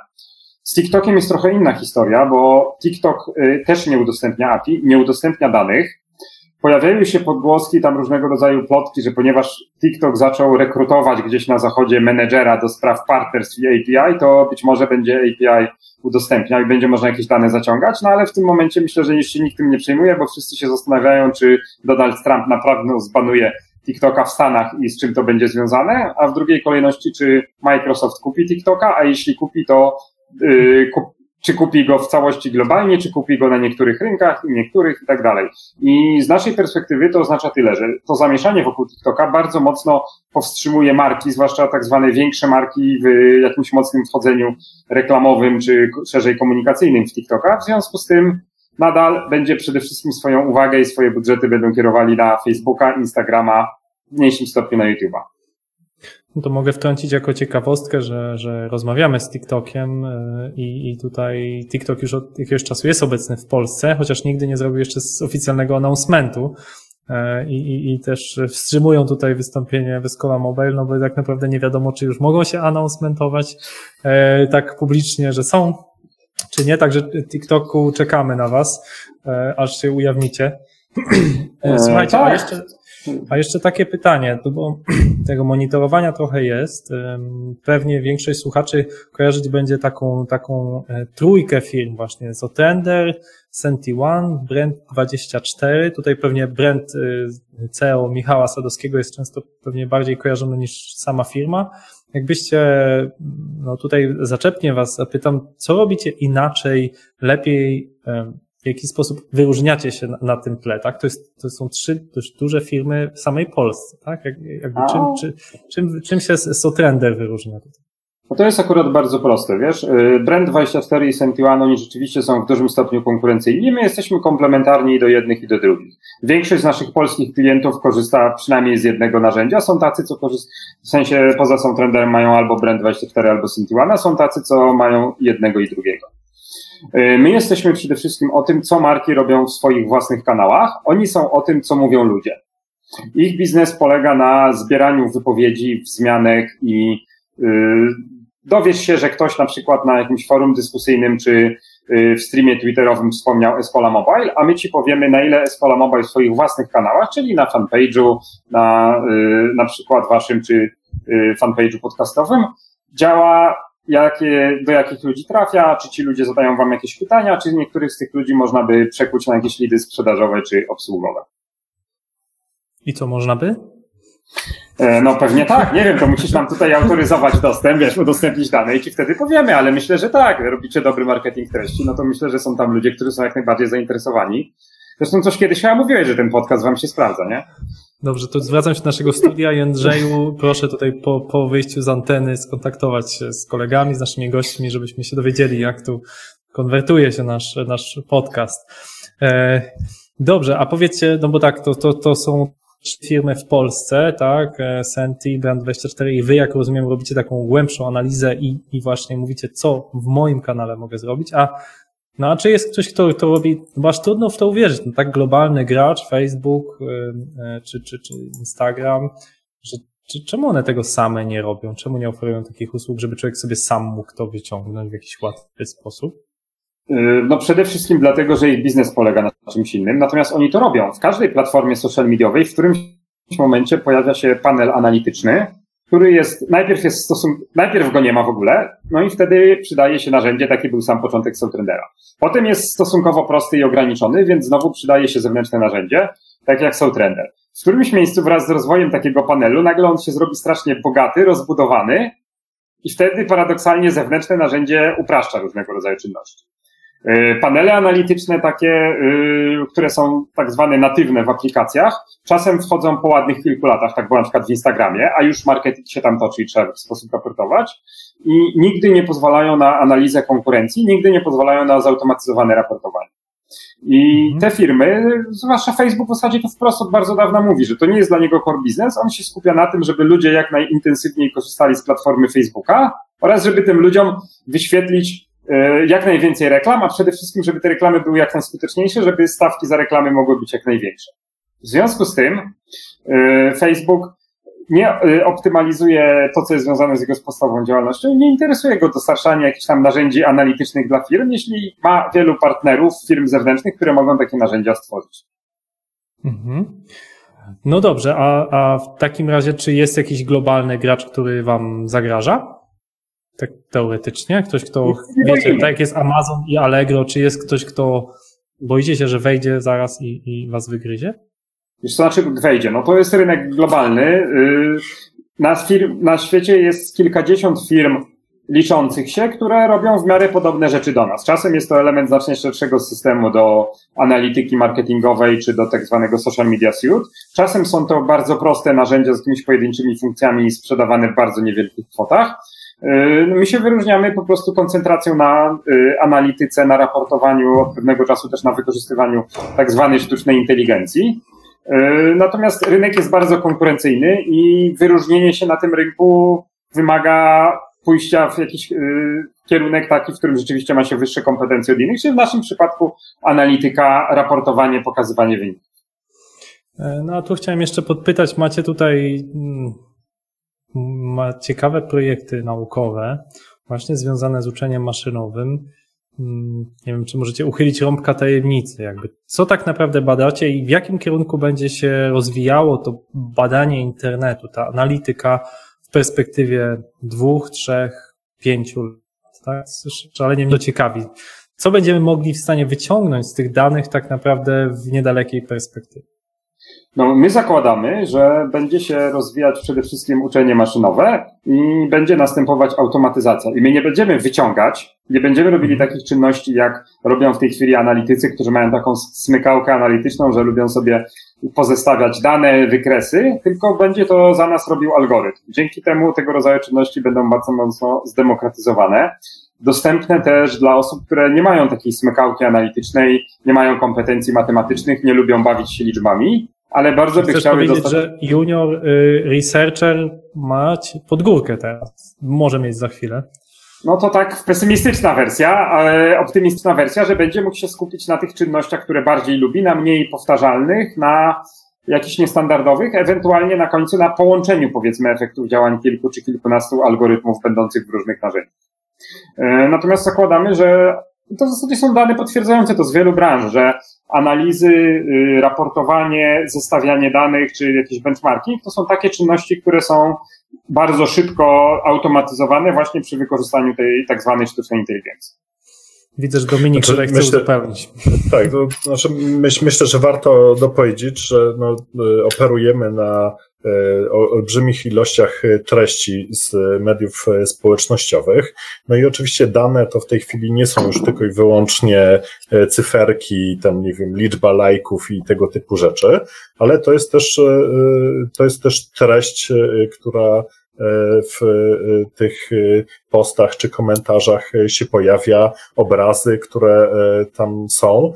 Z TikTokiem jest trochę inna historia, bo TikTok y, też nie udostępnia API, nie udostępnia danych. Pojawiają się podgłoski, tam różnego rodzaju plotki, że ponieważ TikTok zaczął rekrutować gdzieś na zachodzie menedżera do spraw partnerstw i API, to być może będzie API udostępniał i będzie można jakieś dane zaciągać, no ale w tym momencie myślę, że się nikt tym nie przejmuje, bo wszyscy się zastanawiają, czy Donald Trump naprawdę zbanuje TikToka w Stanach i z czym to będzie związane, a w drugiej kolejności, czy Microsoft kupi TikToka, a jeśli kupi, to czy kupi go w całości globalnie, czy kupi go na niektórych rynkach, niektórych i tak dalej. I z naszej perspektywy to oznacza tyle, że to zamieszanie wokół TikToka bardzo mocno powstrzymuje marki, zwłaszcza tak zwane większe marki w jakimś mocnym wchodzeniu reklamowym, czy szerzej komunikacyjnym w TikToka. W związku z tym nadal będzie przede wszystkim swoją uwagę i swoje budżety będą kierowali na Facebooka, Instagrama, w mniejszym stopniu na YouTube'a. No to mogę wtrącić jako ciekawostkę, że, że rozmawiamy z TikTokiem e, i, i tutaj TikTok już od jakiegoś czasu jest obecny w Polsce, chociaż nigdy nie zrobił jeszcze oficjalnego announcementu. E, I, i, I też wstrzymują tutaj wystąpienie Wyskola Mobile, no bo tak naprawdę nie wiadomo, czy już mogą się announcementować e, tak publicznie, że są, czy nie. Także TikToku czekamy na Was, aż się ujawnicie. Słuchajcie, a tak. jeszcze, a jeszcze takie pytanie, bo tego monitorowania trochę jest. Pewnie większość słuchaczy kojarzyć będzie taką, taką e, trójkę firm właśnie, Zotender, Senti1, Brand24. Tutaj pewnie brand e, CEO Michała Sadowskiego jest często pewnie bardziej kojarzony niż sama firma. Jakbyście, no tutaj zaczepnie Was zapytam, co robicie inaczej, lepiej, w jaki sposób wyróżniacie się na, na, tym tle, tak? To, jest, to są trzy dość duże firmy w samej Polsce, tak? Jak, jakby czym, czy, czym, czym się Sotrender wyróżnia? No to jest akurat bardzo proste, wiesz. Y, Brand24 i Sentiwan, oni rzeczywiście są w dużym stopniu konkurencyjni. My jesteśmy komplementarni do jednych i do drugich. Większość z naszych polskich klientów korzysta przynajmniej z jednego narzędzia. Są tacy, co korzystają, w sensie poza Sotrenderem mają albo Brand24, albo Sentiwana. Są tacy, co mają jednego i drugiego. Y, my jesteśmy przede wszystkim o tym, co marki robią w swoich własnych kanałach. Oni są o tym, co mówią ludzie. Ich biznes polega na zbieraniu wypowiedzi, wzmianek i yy, dowiesz się, że ktoś na przykład na jakimś forum dyskusyjnym czy y, w streamie twitterowym wspomniał Escola Mobile, a my ci powiemy, na ile Escola Mobile w swoich własnych kanałach, czyli na fanpage'u, na, y, na przykład waszym czy fanpage'u podcastowym, działa jakie, do jakich ludzi trafia, czy ci ludzie zadają wam jakieś pytania, czy niektórych z tych ludzi można by przekuć na jakieś lidy sprzedażowe czy obsługowe. I co można by? E, no pewnie tak, nie wiem, to musisz nam tutaj autoryzować dostęp, wiesz, udostępnić dane i ci wtedy powiemy, ale myślę, że tak, robicie dobry marketing treści, no to myślę, że są tam ludzie, którzy są jak najbardziej zainteresowani. Zresztą coś kiedyś chyba mówiłeś, że ten podcast wam się sprawdza, nie? Dobrze, to zwracam się do naszego studia i Andrzeju, proszę tutaj po, po wyjściu z anteny skontaktować się z kolegami, z naszymi gośćmi, żebyśmy się dowiedzieli, jak tu konwertuje się nasz, nasz podcast. E, dobrze, a powiedzcie, no bo tak, to, to, to są firmy w Polsce, tak, e, Senti, Brand24 i wy, jak rozumiem, robicie taką głębszą analizę i, i właśnie mówicie, co w moim kanale mogę zrobić, a no a czy jest ktoś, kto to robi, bo aż trudno w to uwierzyć, no, tak globalny gracz, Facebook e, czy, czy, czy Instagram, że czy, czemu one tego same nie robią? Czemu nie oferują takich usług, żeby człowiek sobie sam mógł to wyciągnąć w jakiś łatwy sposób? Y, no przede wszystkim dlatego, że ich biznes polega na czymś innym, natomiast oni to robią. W każdej platformie social mediowej w którymś momencie pojawia się panel analityczny, który jest, najpierw jest stosunku, najpierw go nie ma w ogóle, no i wtedy przydaje się narzędzie, taki był sam początek Soundtrendera. Potem jest stosunkowo prosty i ograniczony, więc znowu przydaje się zewnętrzne narzędzie, tak jak Soundtrender. W którymś miejscu wraz z rozwojem takiego panelu nagle on się zrobi strasznie bogaty, rozbudowany I wtedy paradoksalnie zewnętrzne narzędzie upraszcza różnego rodzaju czynności. Y, panele analityczne takie, y, które są tak zwane natywne w aplikacjach, czasem wchodzą po ładnych kilku latach, tak było na przykład w Instagramie, a już marketing się tam toczy i trzeba w sposób raportować i nigdy nie pozwalają na analizę konkurencji, nigdy nie pozwalają na zautomatyzowane raportowanie. I mhm. te firmy, zwłaszcza Facebook w zasadzie to wprost od bardzo dawna mówi, że to nie jest dla niego core business, on się skupia na tym, żeby ludzie jak najintensywniej korzystali z platformy Facebooka oraz żeby tym ludziom wyświetlić jak najwięcej reklam, a przede wszystkim, żeby te reklamy były jak najskuteczniejsze, żeby stawki za reklamy mogły być jak największe. W związku z tym e, Facebook nie y, optymalizuje to, co jest związane z jego podstawową działalnością, nie interesuje go dostarczanie jakichś tam narzędzi analitycznych dla firm, jeśli ma wielu partnerów, firm zewnętrznych, które mogą takie narzędzia stworzyć. Mhm. No dobrze, a, a w takim razie, czy jest jakiś globalny gracz, który wam zagraża? Tak teoretycznie? Ktoś, kto, wiecie, tak jak jest Amazon i Allegro, czy jest ktoś, kto boicie się, że wejdzie zaraz i, i was wygryzie? Wiesz, to znaczy wejdzie? No to jest rynek globalny. Y, na, firm, na świecie jest kilkadziesiąt firm liczących się, które robią w miarę podobne rzeczy do nas. Czasem jest to element znacznie szerszego systemu do analityki marketingowej czy do tak zwanego social media suite. Czasem są to bardzo proste narzędzia z jakimiś pojedynczymi funkcjami sprzedawane w bardzo niewielkich kwotach. Y, my się wyróżniamy po prostu koncentracją na y, analityce, na raportowaniu, od pewnego czasu też na wykorzystywaniu tak zwanej sztucznej inteligencji. E, natomiast rynek jest bardzo konkurencyjny i wyróżnienie się na tym rynku wymaga pójścia w jakiś kierunek taki, w którym rzeczywiście ma się wyższe kompetencje od innych, czyli w naszym przypadku analityka, raportowanie, pokazywanie wyników. E, no a tu chciałem jeszcze podpytać, macie tutaj mm, ma ciekawe projekty naukowe, właśnie związane z uczeniem maszynowym. Mm, nie wiem, czy możecie uchylić rąbka tajemnicy, jakby co tak naprawdę badacie i w jakim kierunku będzie się rozwijało to badanie internetu, ta analityka w perspektywie dwóch, trzech, pięciu lat, tak? Szalenie mnie to ciekawi. Co będziemy mogli w stanie wyciągnąć z tych danych tak naprawdę w niedalekiej perspektywie? No, my zakładamy, że będzie się rozwijać przede wszystkim uczenie maszynowe i będzie następować automatyzacja. I my nie będziemy wyciągać, nie będziemy robili mhm. takich czynności, jak robią w tej chwili analitycy, którzy mają taką smykałkę analityczną, że lubią sobie pozestawiać dane, wykresy, tylko będzie to za nas robił algorytm. Dzięki temu tego rodzaju czynności będą bardzo mocno zdemokratyzowane dostępne też dla osób, które nie mają takiej smykałki analitycznej, nie mają kompetencji matematycznych, nie lubią bawić się liczbami, ale bardzo by chciały powiedzieć, dostać... że junior y, researcher ma podgórkę teraz. Może mieć za chwilę. No to tak pesymistyczna wersja, ale optymistyczna wersja, że będzie mógł się skupić na tych czynnościach, które bardziej lubi, na mniej powtarzalnych, na jakichś niestandardowych, ewentualnie na końcu na połączeniu powiedzmy efektów działań kilku czy kilkunastu algorytmów będących w różnych narzędziach. E, natomiast zakładamy, że to w zasadzie są dane potwierdzające to z wielu branż, że analizy, y, raportowanie, zestawianie danych czy jakieś benchmarking to są takie czynności, które są bardzo szybko automatyzowane właśnie przy wykorzystaniu tej tak zwanej sztucznej inteligencji. Widzę, że Dominik znaczy, chce myślę, uzupełnić. Tak, to znaczy myśl, myślę, że warto dopowiedzieć, że no, y, operujemy na o olbrzymich ilościach e, treści z mediów e, społecznościowych. No i oczywiście dane to w tej chwili nie są już tylko i wyłącznie cyferki, tam nie wiem, liczba lajków i tego typu rzeczy, ale to jest też, to jest też treść, która E, w e, tych e, postach czy komentarzach się pojawia, obrazy, które tam są.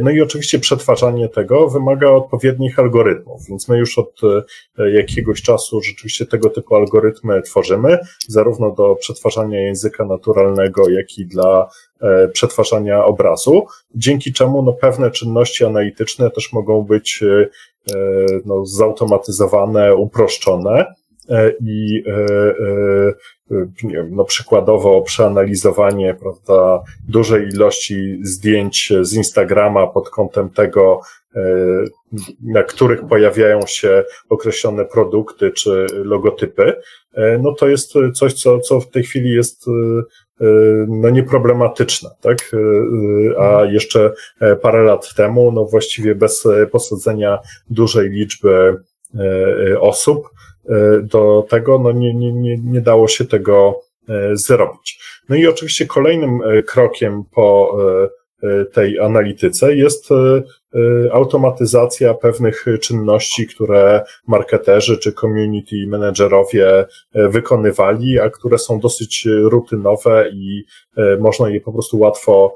No i oczywiście przetwarzanie tego wymaga odpowiednich algorytmów, więc my już od jakiegoś czasu rzeczywiście tego typu algorytmy tworzymy, zarówno do przetwarzania języka naturalnego, jak i dla przetwarzania obrazu, dzięki czemu no, pewne czynności analityczne też mogą być no, zautomatyzowane, uproszczone E, i e, e, nie wiem, no przykładowo przeanalizowanie prawda, dużej ilości zdjęć z Instagrama pod kątem tego, na których pojawiają się określone produkty czy logotypy, no to jest coś, co, co w tej chwili jest no nieproblematyczne, tak? A jeszcze parę lat temu, no właściwie bez posadzenia dużej liczby osób, E, do tego, no nie, nie, nie, nie dało się tego zrobić. No i oczywiście kolejnym krokiem po tej analityce jest automatyzacja pewnych czynności, które marketerzy czy community managerowie wykonywali, a które są dosyć rutynowe i można je po prostu łatwo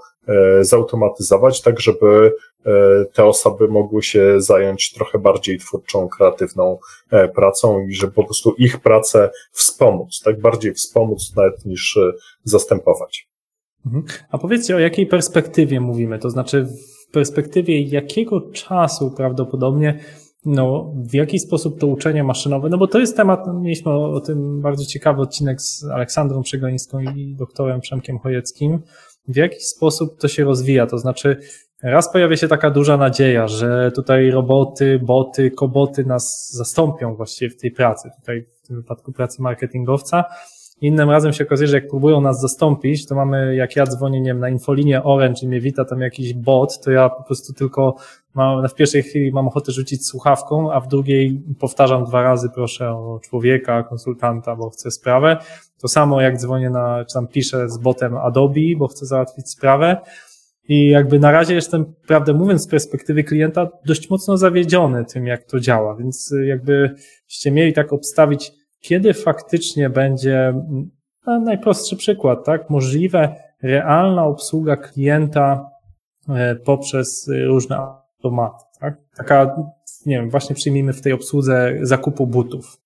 zautomatyzować, tak żeby E, te osoby mogły się zająć trochę bardziej twórczą, kreatywną e, pracą i żeby po prostu ich pracę wspomóc, tak bardziej wspomóc nawet niż e, zastępować. Mhm. A powiedzcie, o jakiej perspektywie mówimy? To znaczy, w perspektywie jakiego czasu prawdopodobnie, no, w jaki sposób to uczenie maszynowe, no bo to jest temat, mieliśmy o, tym bardzo ciekawy odcinek z Aleksandrą Przegonińską i doktorem Przemkiem Chojeckim, w jaki sposób to się rozwija, to znaczy, Raz pojawia się taka duża nadzieja, że tutaj roboty, boty, koboty nas zastąpią właściwie w tej pracy, tutaj w tym wypadku pracy marketingowca. Innym razem się okazuje, że jak próbują nas zastąpić, to mamy, jak ja dzwonię, nie wiem, na infolinię Orange i mnie wita tam jakiś bot, to ja po prostu tylko mam, w pierwszej chwili mam ochotę rzucić słuchawką, a w drugiej powtarzam dwa razy, proszę o człowieka, konsultanta, bo chcę sprawę. To samo jak dzwonię na, czy tam piszę z botem Adobe, bo chcę załatwić sprawę. I jakby na razie jestem, prawdę mówiąc, z perspektywy klienta dość mocno zawiedziony tym, jak to działa. Więc y, jakby byście mieli tak obstawić, kiedy faktycznie będzie, no, najprostszy przykład, tak, możliwe realna obsługa klienta e, poprzez y, różne automaty, tak? Taka, nie wiem, właśnie przyjmijmy w tej obsłudze zakupu butów.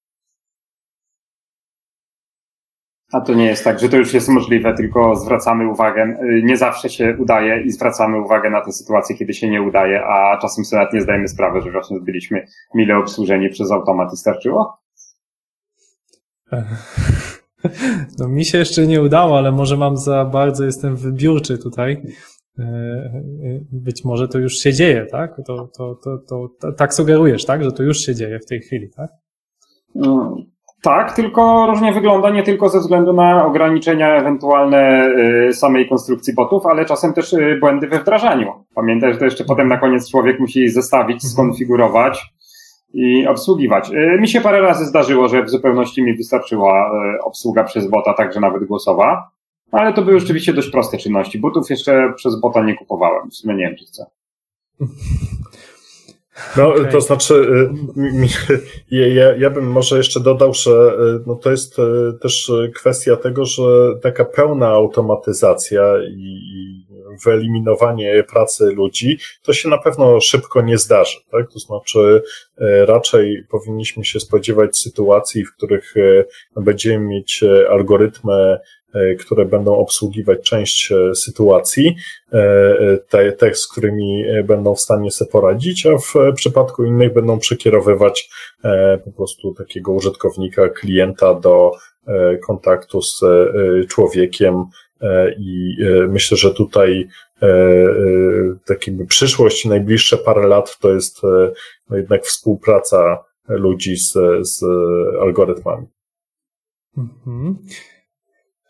A to nie jest tak, że to już jest możliwe, tylko zwracamy uwagę, y, nie zawsze się udaje i zwracamy uwagę na te sytuacje, kiedy się nie udaje, a czasem sobie nawet nie zdajemy sprawy, że właśnie byliśmy mile obsłużeni przez automat i starczyło? No mi się jeszcze nie udało, ale może mam za bardzo, jestem wybiórczy tutaj. E, e, być może to już się dzieje, tak? To, to, to, to, tak sugerujesz, tak? Że to już się dzieje w tej chwili, tak? No, tak, tylko różnie wygląda nie tylko ze względu na ograniczenia ewentualne y, samej konstrukcji botów, ale czasem też y, błędy we wdrażaniu. Pamiętaj, że to jeszcze potem na koniec człowiek musi zestawić, mhm. skonfigurować i obsługiwać. Y, mi się parę razy zdarzyło, że w zupełności mi wystarczyła obsługa przez bota, także nawet głosowa, ale to były rzeczywiście dość proste czynności. Butów jeszcze przez bota nie kupowałem, w sumie nie wiem, czy chcę. No, okay. to znaczy, y, ja, ja bym może jeszcze dodał, że y, no, to jest y, też kwestia tego, że taka pełna automatyzacja i, wyeliminowanie pracy ludzi, to się na pewno szybko nie zdarzy. Tak? To znaczy, raczej powinniśmy się spodziewać sytuacji, w których będziemy mieć algorytmy które będą obsługiwać część e, sytuacji, e, te, te, z którymi będą w stanie sobie poradzić, a w przypadku innych będą przekierowywać po prostu takiego użytkownika, klienta do kontaktu z człowiekiem i myślę, że tutaj takim przyszłość, najbliższe parę lat to jest no jednak współpraca ludzi z, z algorytmami. Mhm.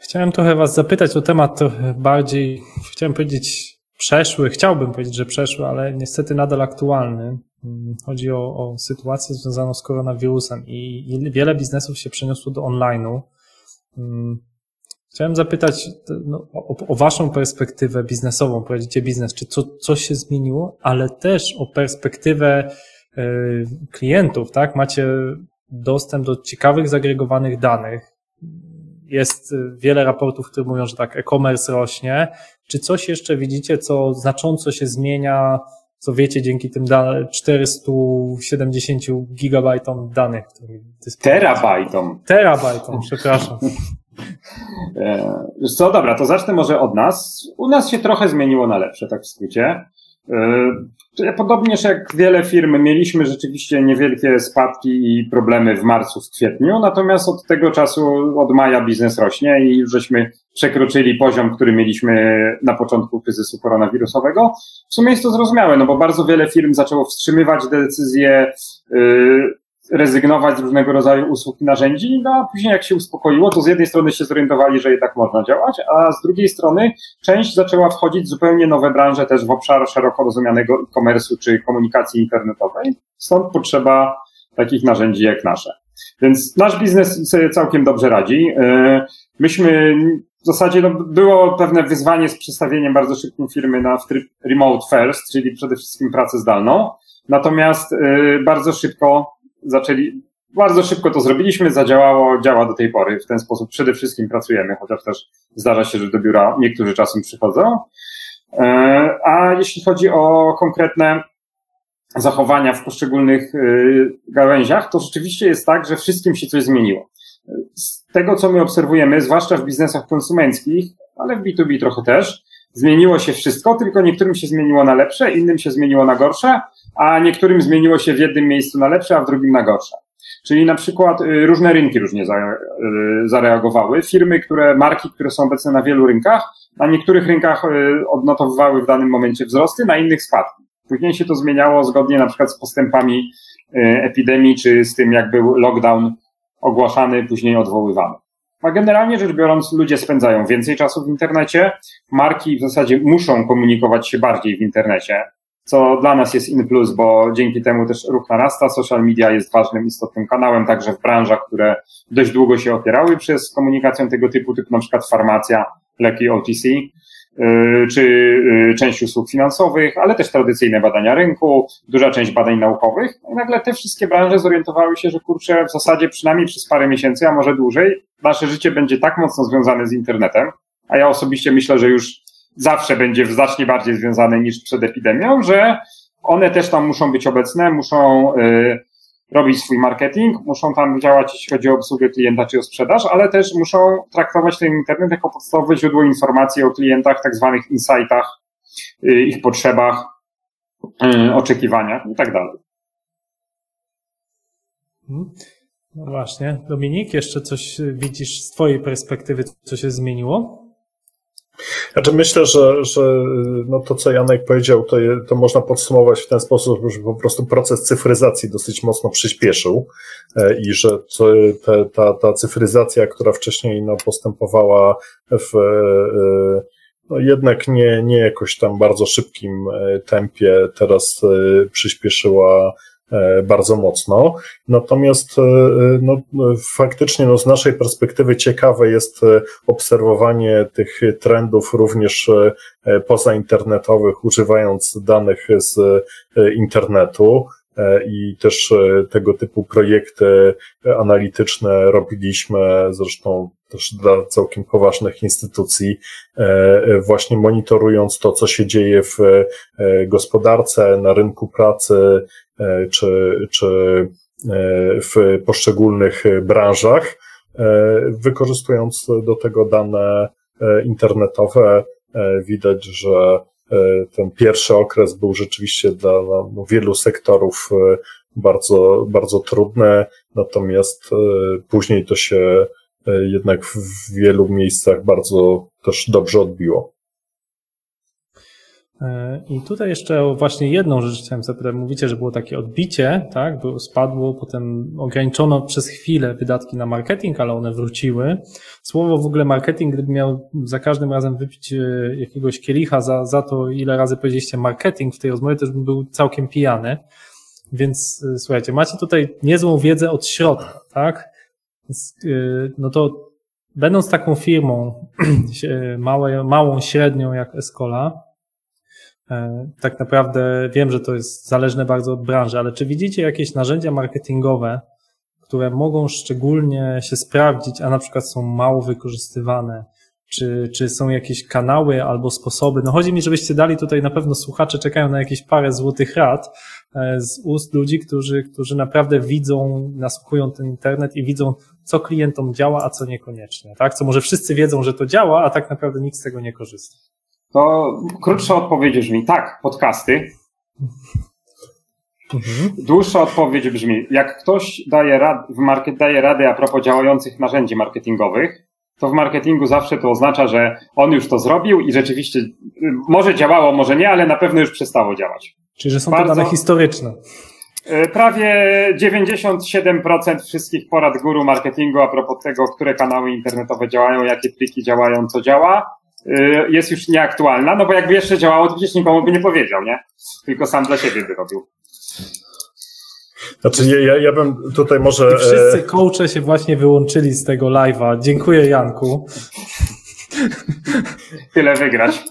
Chciałem trochę Was zapytać o temat trochę bardziej, chciałem powiedzieć przeszły, chciałbym powiedzieć, że przeszły, ale niestety nadal aktualny. Chodzi o, o sytuację związaną z koronawirusem i, i wiele biznesów się przeniosło do online'u. Chciałem zapytać no, o, o, Waszą perspektywę biznesową, prowadzicie biznes, czy co, coś się zmieniło, ale też o perspektywę y, klientów, tak? Macie dostęp do ciekawych, zagregowanych danych, jest y, wiele raportów, które mówią, że tak, e-commerce rośnie. Czy coś jeszcze widzicie, co znacząco się zmienia, co wiecie dzięki tym 470 gigabajtom danych, Terabajtom. Terabajtom, przepraszam. E, co, dobra, to zacznę może od nas. U nas się trochę zmieniło na lepsze, tak w skrócie. E, podobnież jak wiele firm mieliśmy rzeczywiście niewielkie spadki i problemy w marcu, w kwietniu, natomiast od tego czasu, od maja biznes rośnie i już żeśmy przekroczyli poziom, który mieliśmy na początku kryzysu koronawirusowego. W sumie jest to zrozumiałe, no bo bardzo wiele firm zaczęło wstrzymywać decyzje, y, rezygnować z różnego rodzaju usług i narzędzi, no a później jak się uspokoiło, to z jednej strony się zorientowali, że jednak można działać, a z drugiej strony część zaczęła wchodzić w zupełnie nowe branże też w obszar szeroko rozumianego e-commerce'u czy komunikacji internetowej. Stąd potrzeba takich narzędzi jak nasze. Więc nasz biznes sobie całkiem dobrze radzi. E, myśmy w zasadzie no, było pewne wyzwanie z przestawieniem bardzo szybkim firmy na tryb remote first, czyli przede wszystkim pracę zdalną. Natomiast y, bardzo szybko zaczęli, bardzo szybko to zrobiliśmy, zadziałało, działa do tej pory. W ten sposób przede wszystkim pracujemy, chociaż też zdarza się, że do biura niektórzy czasem przychodzą. Y, a jeśli chodzi o konkretne zachowania w poszczególnych y, gałęziach, to rzeczywiście jest tak, że wszystkim się coś zmieniło. Z tego, co my obserwujemy, zwłaszcza w biznesach konsumenckich, ale w B2B trochę też, zmieniło się wszystko, tylko niektórym się zmieniło na lepsze, innym się zmieniło na gorsze, a niektórym zmieniło się w jednym miejscu na lepsze, a w drugim na gorsze. Czyli na przykład y, różne rynki różnie y, zareagowały. Firmy, które, marki, które są obecne na wielu rynkach, na niektórych rynkach odnotowywały w danym momencie wzrosty, na innych spadki. Później się to zmieniało zgodnie na przykład z postępami epidemii, czy z tym, jak był lockdown ogłaszany, później odwoływany. A generalnie rzecz biorąc, ludzie spędzają więcej czasu w internecie, marki w zasadzie muszą komunikować się bardziej w internecie, co dla nas jest in plus, bo dzięki temu też ruch narasta. Social media jest ważnym, istotnym kanałem, także w branżach, które dość długo się opierały przez komunikację tego typu, typu na przykład farmacja, leki OTC. Y, czy y, część usług finansowych, ale też tradycyjne badania rynku, duża część badań naukowych. I nagle te wszystkie branże zorientowały się, że kurczę, w zasadzie przynajmniej przez parę miesięcy, a może dłużej, nasze życie będzie tak mocno związane z internetem, a ja osobiście myślę, że już zawsze będzie znacznie bardziej związane niż przed epidemią, że one też tam muszą być obecne, muszą y, robić swój marketing, muszą tam działać, jeśli chodzi o obsługę klienta czy o sprzedaż, ale też muszą traktować ten internet jako podstawowe źródło informacji o klientach, tak zwanych insightach, y, ich potrzebach, y, oczekiwaniach i tak dalej. Mhm. No właśnie. Dominik, jeszcze coś widzisz z Twojej perspektywy, co się zmieniło? Znaczy myślę, że, że no to, co Janek powiedział, to, je, to można podsumować w ten sposób, że po prostu proces cyfryzacji dosyć mocno przyspieszył e, i że te, ta, ta cyfryzacja, która wcześniej no, postępowała w e, no, jednak nie, nie jakoś tam bardzo szybkim e, tempie, teraz przyspieszyła bardzo mocno. Natomiast e, no, faktycznie no, z naszej perspektywy ciekawe jest e, obserwowanie tych trendów również pozainternetowych, używając danych z internetu i też tego typu projekty analityczne robiliśmy, zresztą też dla całkiem poważnych instytucji, właśnie monitorując to, co się dzieje w gospodarce, na rynku pracy, E, czy, czy e, w poszczególnych branżach, e, wykorzystując do tego dane internetowe. Widać, że ten pierwszy okres był rzeczywiście dla no, wielu sektorów bardzo, bardzo trudny, natomiast później to się jednak w wielu miejscach bardzo też dobrze odbiło. E, I tutaj jeszcze właśnie jedną rzecz chciałem zapytać. Mówicie, że było takie odbicie, tak? Było, spadło, potem ograniczono przez chwilę wydatki na marketing, ale one wróciły. Słowo w ogóle marketing, gdyby miał za każdym razem wypić e, jakiegoś kielicha za, za to, ile razy powiedzieliście marketing w tej rozmowie, też bym był całkiem pijany. Więc e, słuchajcie, macie tutaj niezłą wiedzę od środka, tak? No to będąc taką firmą małą, średnią jak Escola, tak naprawdę wiem, że to jest zależne bardzo od branży, ale czy widzicie jakieś narzędzia marketingowe, które mogą szczególnie się sprawdzić, a na przykład są mało wykorzystywane? Czy, czy są jakieś kanały albo sposoby? No chodzi mi, żebyście dali tutaj, na pewno słuchacze czekają na jakieś parę złotych rad e, z ust ludzi, którzy, którzy naprawdę widzą, nasłuchują ten internet i widzą, co klientom działa, a co niekoniecznie, tak? Co może wszyscy wiedzą, że to działa, a tak naprawdę nikt z tego nie korzysta. To krótsza odpowiedź brzmi tak, podcasty. Mhm. Dłuższa odpowiedź brzmi, jak ktoś daje, rad, w market, daje radę a propos działających narzędzi marketingowych, to w marketingu zawsze to oznacza, że on już to zrobił i rzeczywiście y, może działało, może nie, ale na pewno już przestało działać. Czyli, że są Bardzo, to dane historyczne. Y, prawie 97% wszystkich porad guru marketingu a propos tego, które kanały internetowe działają, jakie pliki działają, co działa, jest już nieaktualna, no bo jakby jeszcze działało, to przecież nikomu by nie powiedział, nie? Tylko sam dla siebie by robił. Znaczy, ja, ja, ja bym tutaj może. I wszyscy coache się właśnie wyłączyli z tego live'a. Dziękuję, Janku. Tyle wygrać.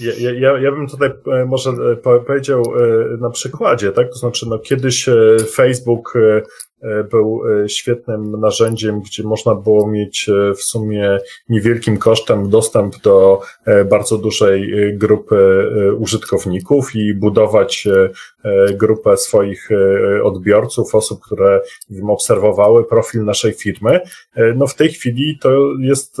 Ja, ja, ja bym tutaj e, może e, powiedział e, na przykładzie, tak? To znaczy, no kiedyś Facebook był świetnym narzędziem, gdzie można było mieć w sumie niewielkim kosztem dostęp do bardzo dużej grupy użytkowników i budować grupę swoich odbiorców, osób, które obserwowały profil naszej firmy. No w tej chwili to jest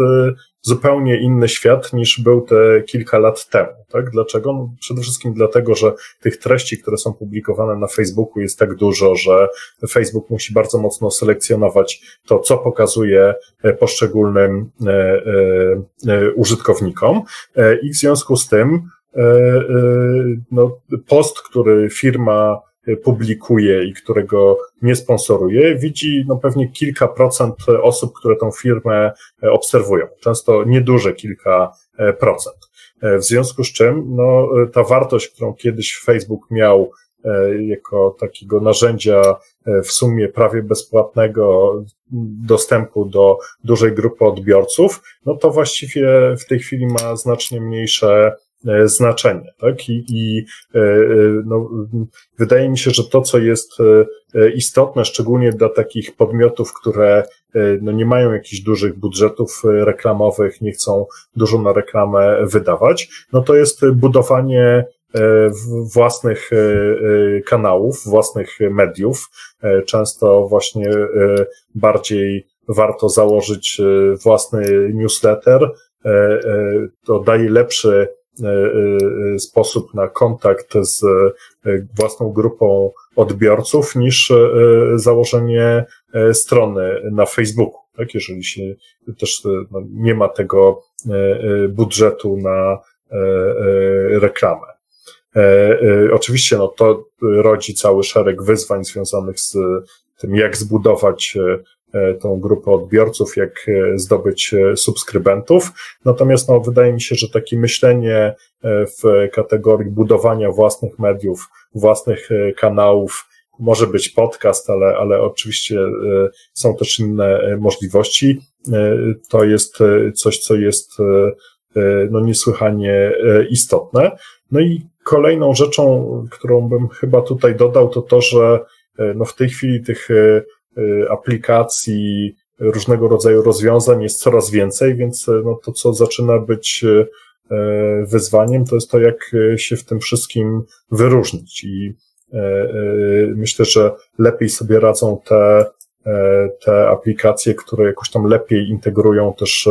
zupełnie inny świat niż był te kilka lat temu. Tak? Dlaczego? No przede wszystkim dlatego, że tych treści, które są publikowane na Facebooku jest tak dużo, że Facebook musi bardzo mocno selekcjonować to, co pokazuje e, poszczególnym e, e, użytkownikom i w związku z tym no, post, który firma publikuje i którego nie sponsoruje, widzi no pewnie kilka procent osób, które tą firmę obserwują. Często nieduże kilka procent. W związku z czym no, ta wartość, którą kiedyś Facebook miał jako takiego narzędzia w sumie prawie bezpłatnego dostępu do dużej grupy odbiorców, no to właściwie w tej chwili ma znacznie mniejsze E, znaczenie. Tak? I, i e, e, no, wydaje mi się, że to, co jest istotne, szczególnie dla takich podmiotów, które no, nie mają jakichś dużych budżetów reklamowych, nie chcą dużo na reklamę wydawać, no to jest budowanie własnych kanałów, własnych mediów. Często właśnie bardziej warto założyć własny newsletter. To daje lepszy E, e, sposób na kontakt z e, własną grupą odbiorców niż założenie strony na Facebooku. Tak, jeżeli się też no, nie ma tego budżetu na reklamę. Oczywiście no, to rodzi cały szereg wyzwań związanych z tym, jak zbudować E, tą grupę odbiorców, jak e, zdobyć e, subskrybentów. Natomiast no, wydaje mi się, że takie myślenie w kategorii budowania własnych mediów, własnych kanałów, może być podcast, ale, ale oczywiście są też inne możliwości. To jest coś, co jest no, niesłychanie istotne. No i kolejną rzeczą, którą bym chyba tutaj dodał, to to, że no, w tej chwili tych aplikacji, różnego rodzaju rozwiązań jest coraz więcej, więc y, no, to, co zaczyna być y, wyzwaniem, to jest to, jak się w tym wszystkim wyróżnić. I myślę, że lepiej sobie radzą te, te aplikacje, które jakoś tam lepiej integrują też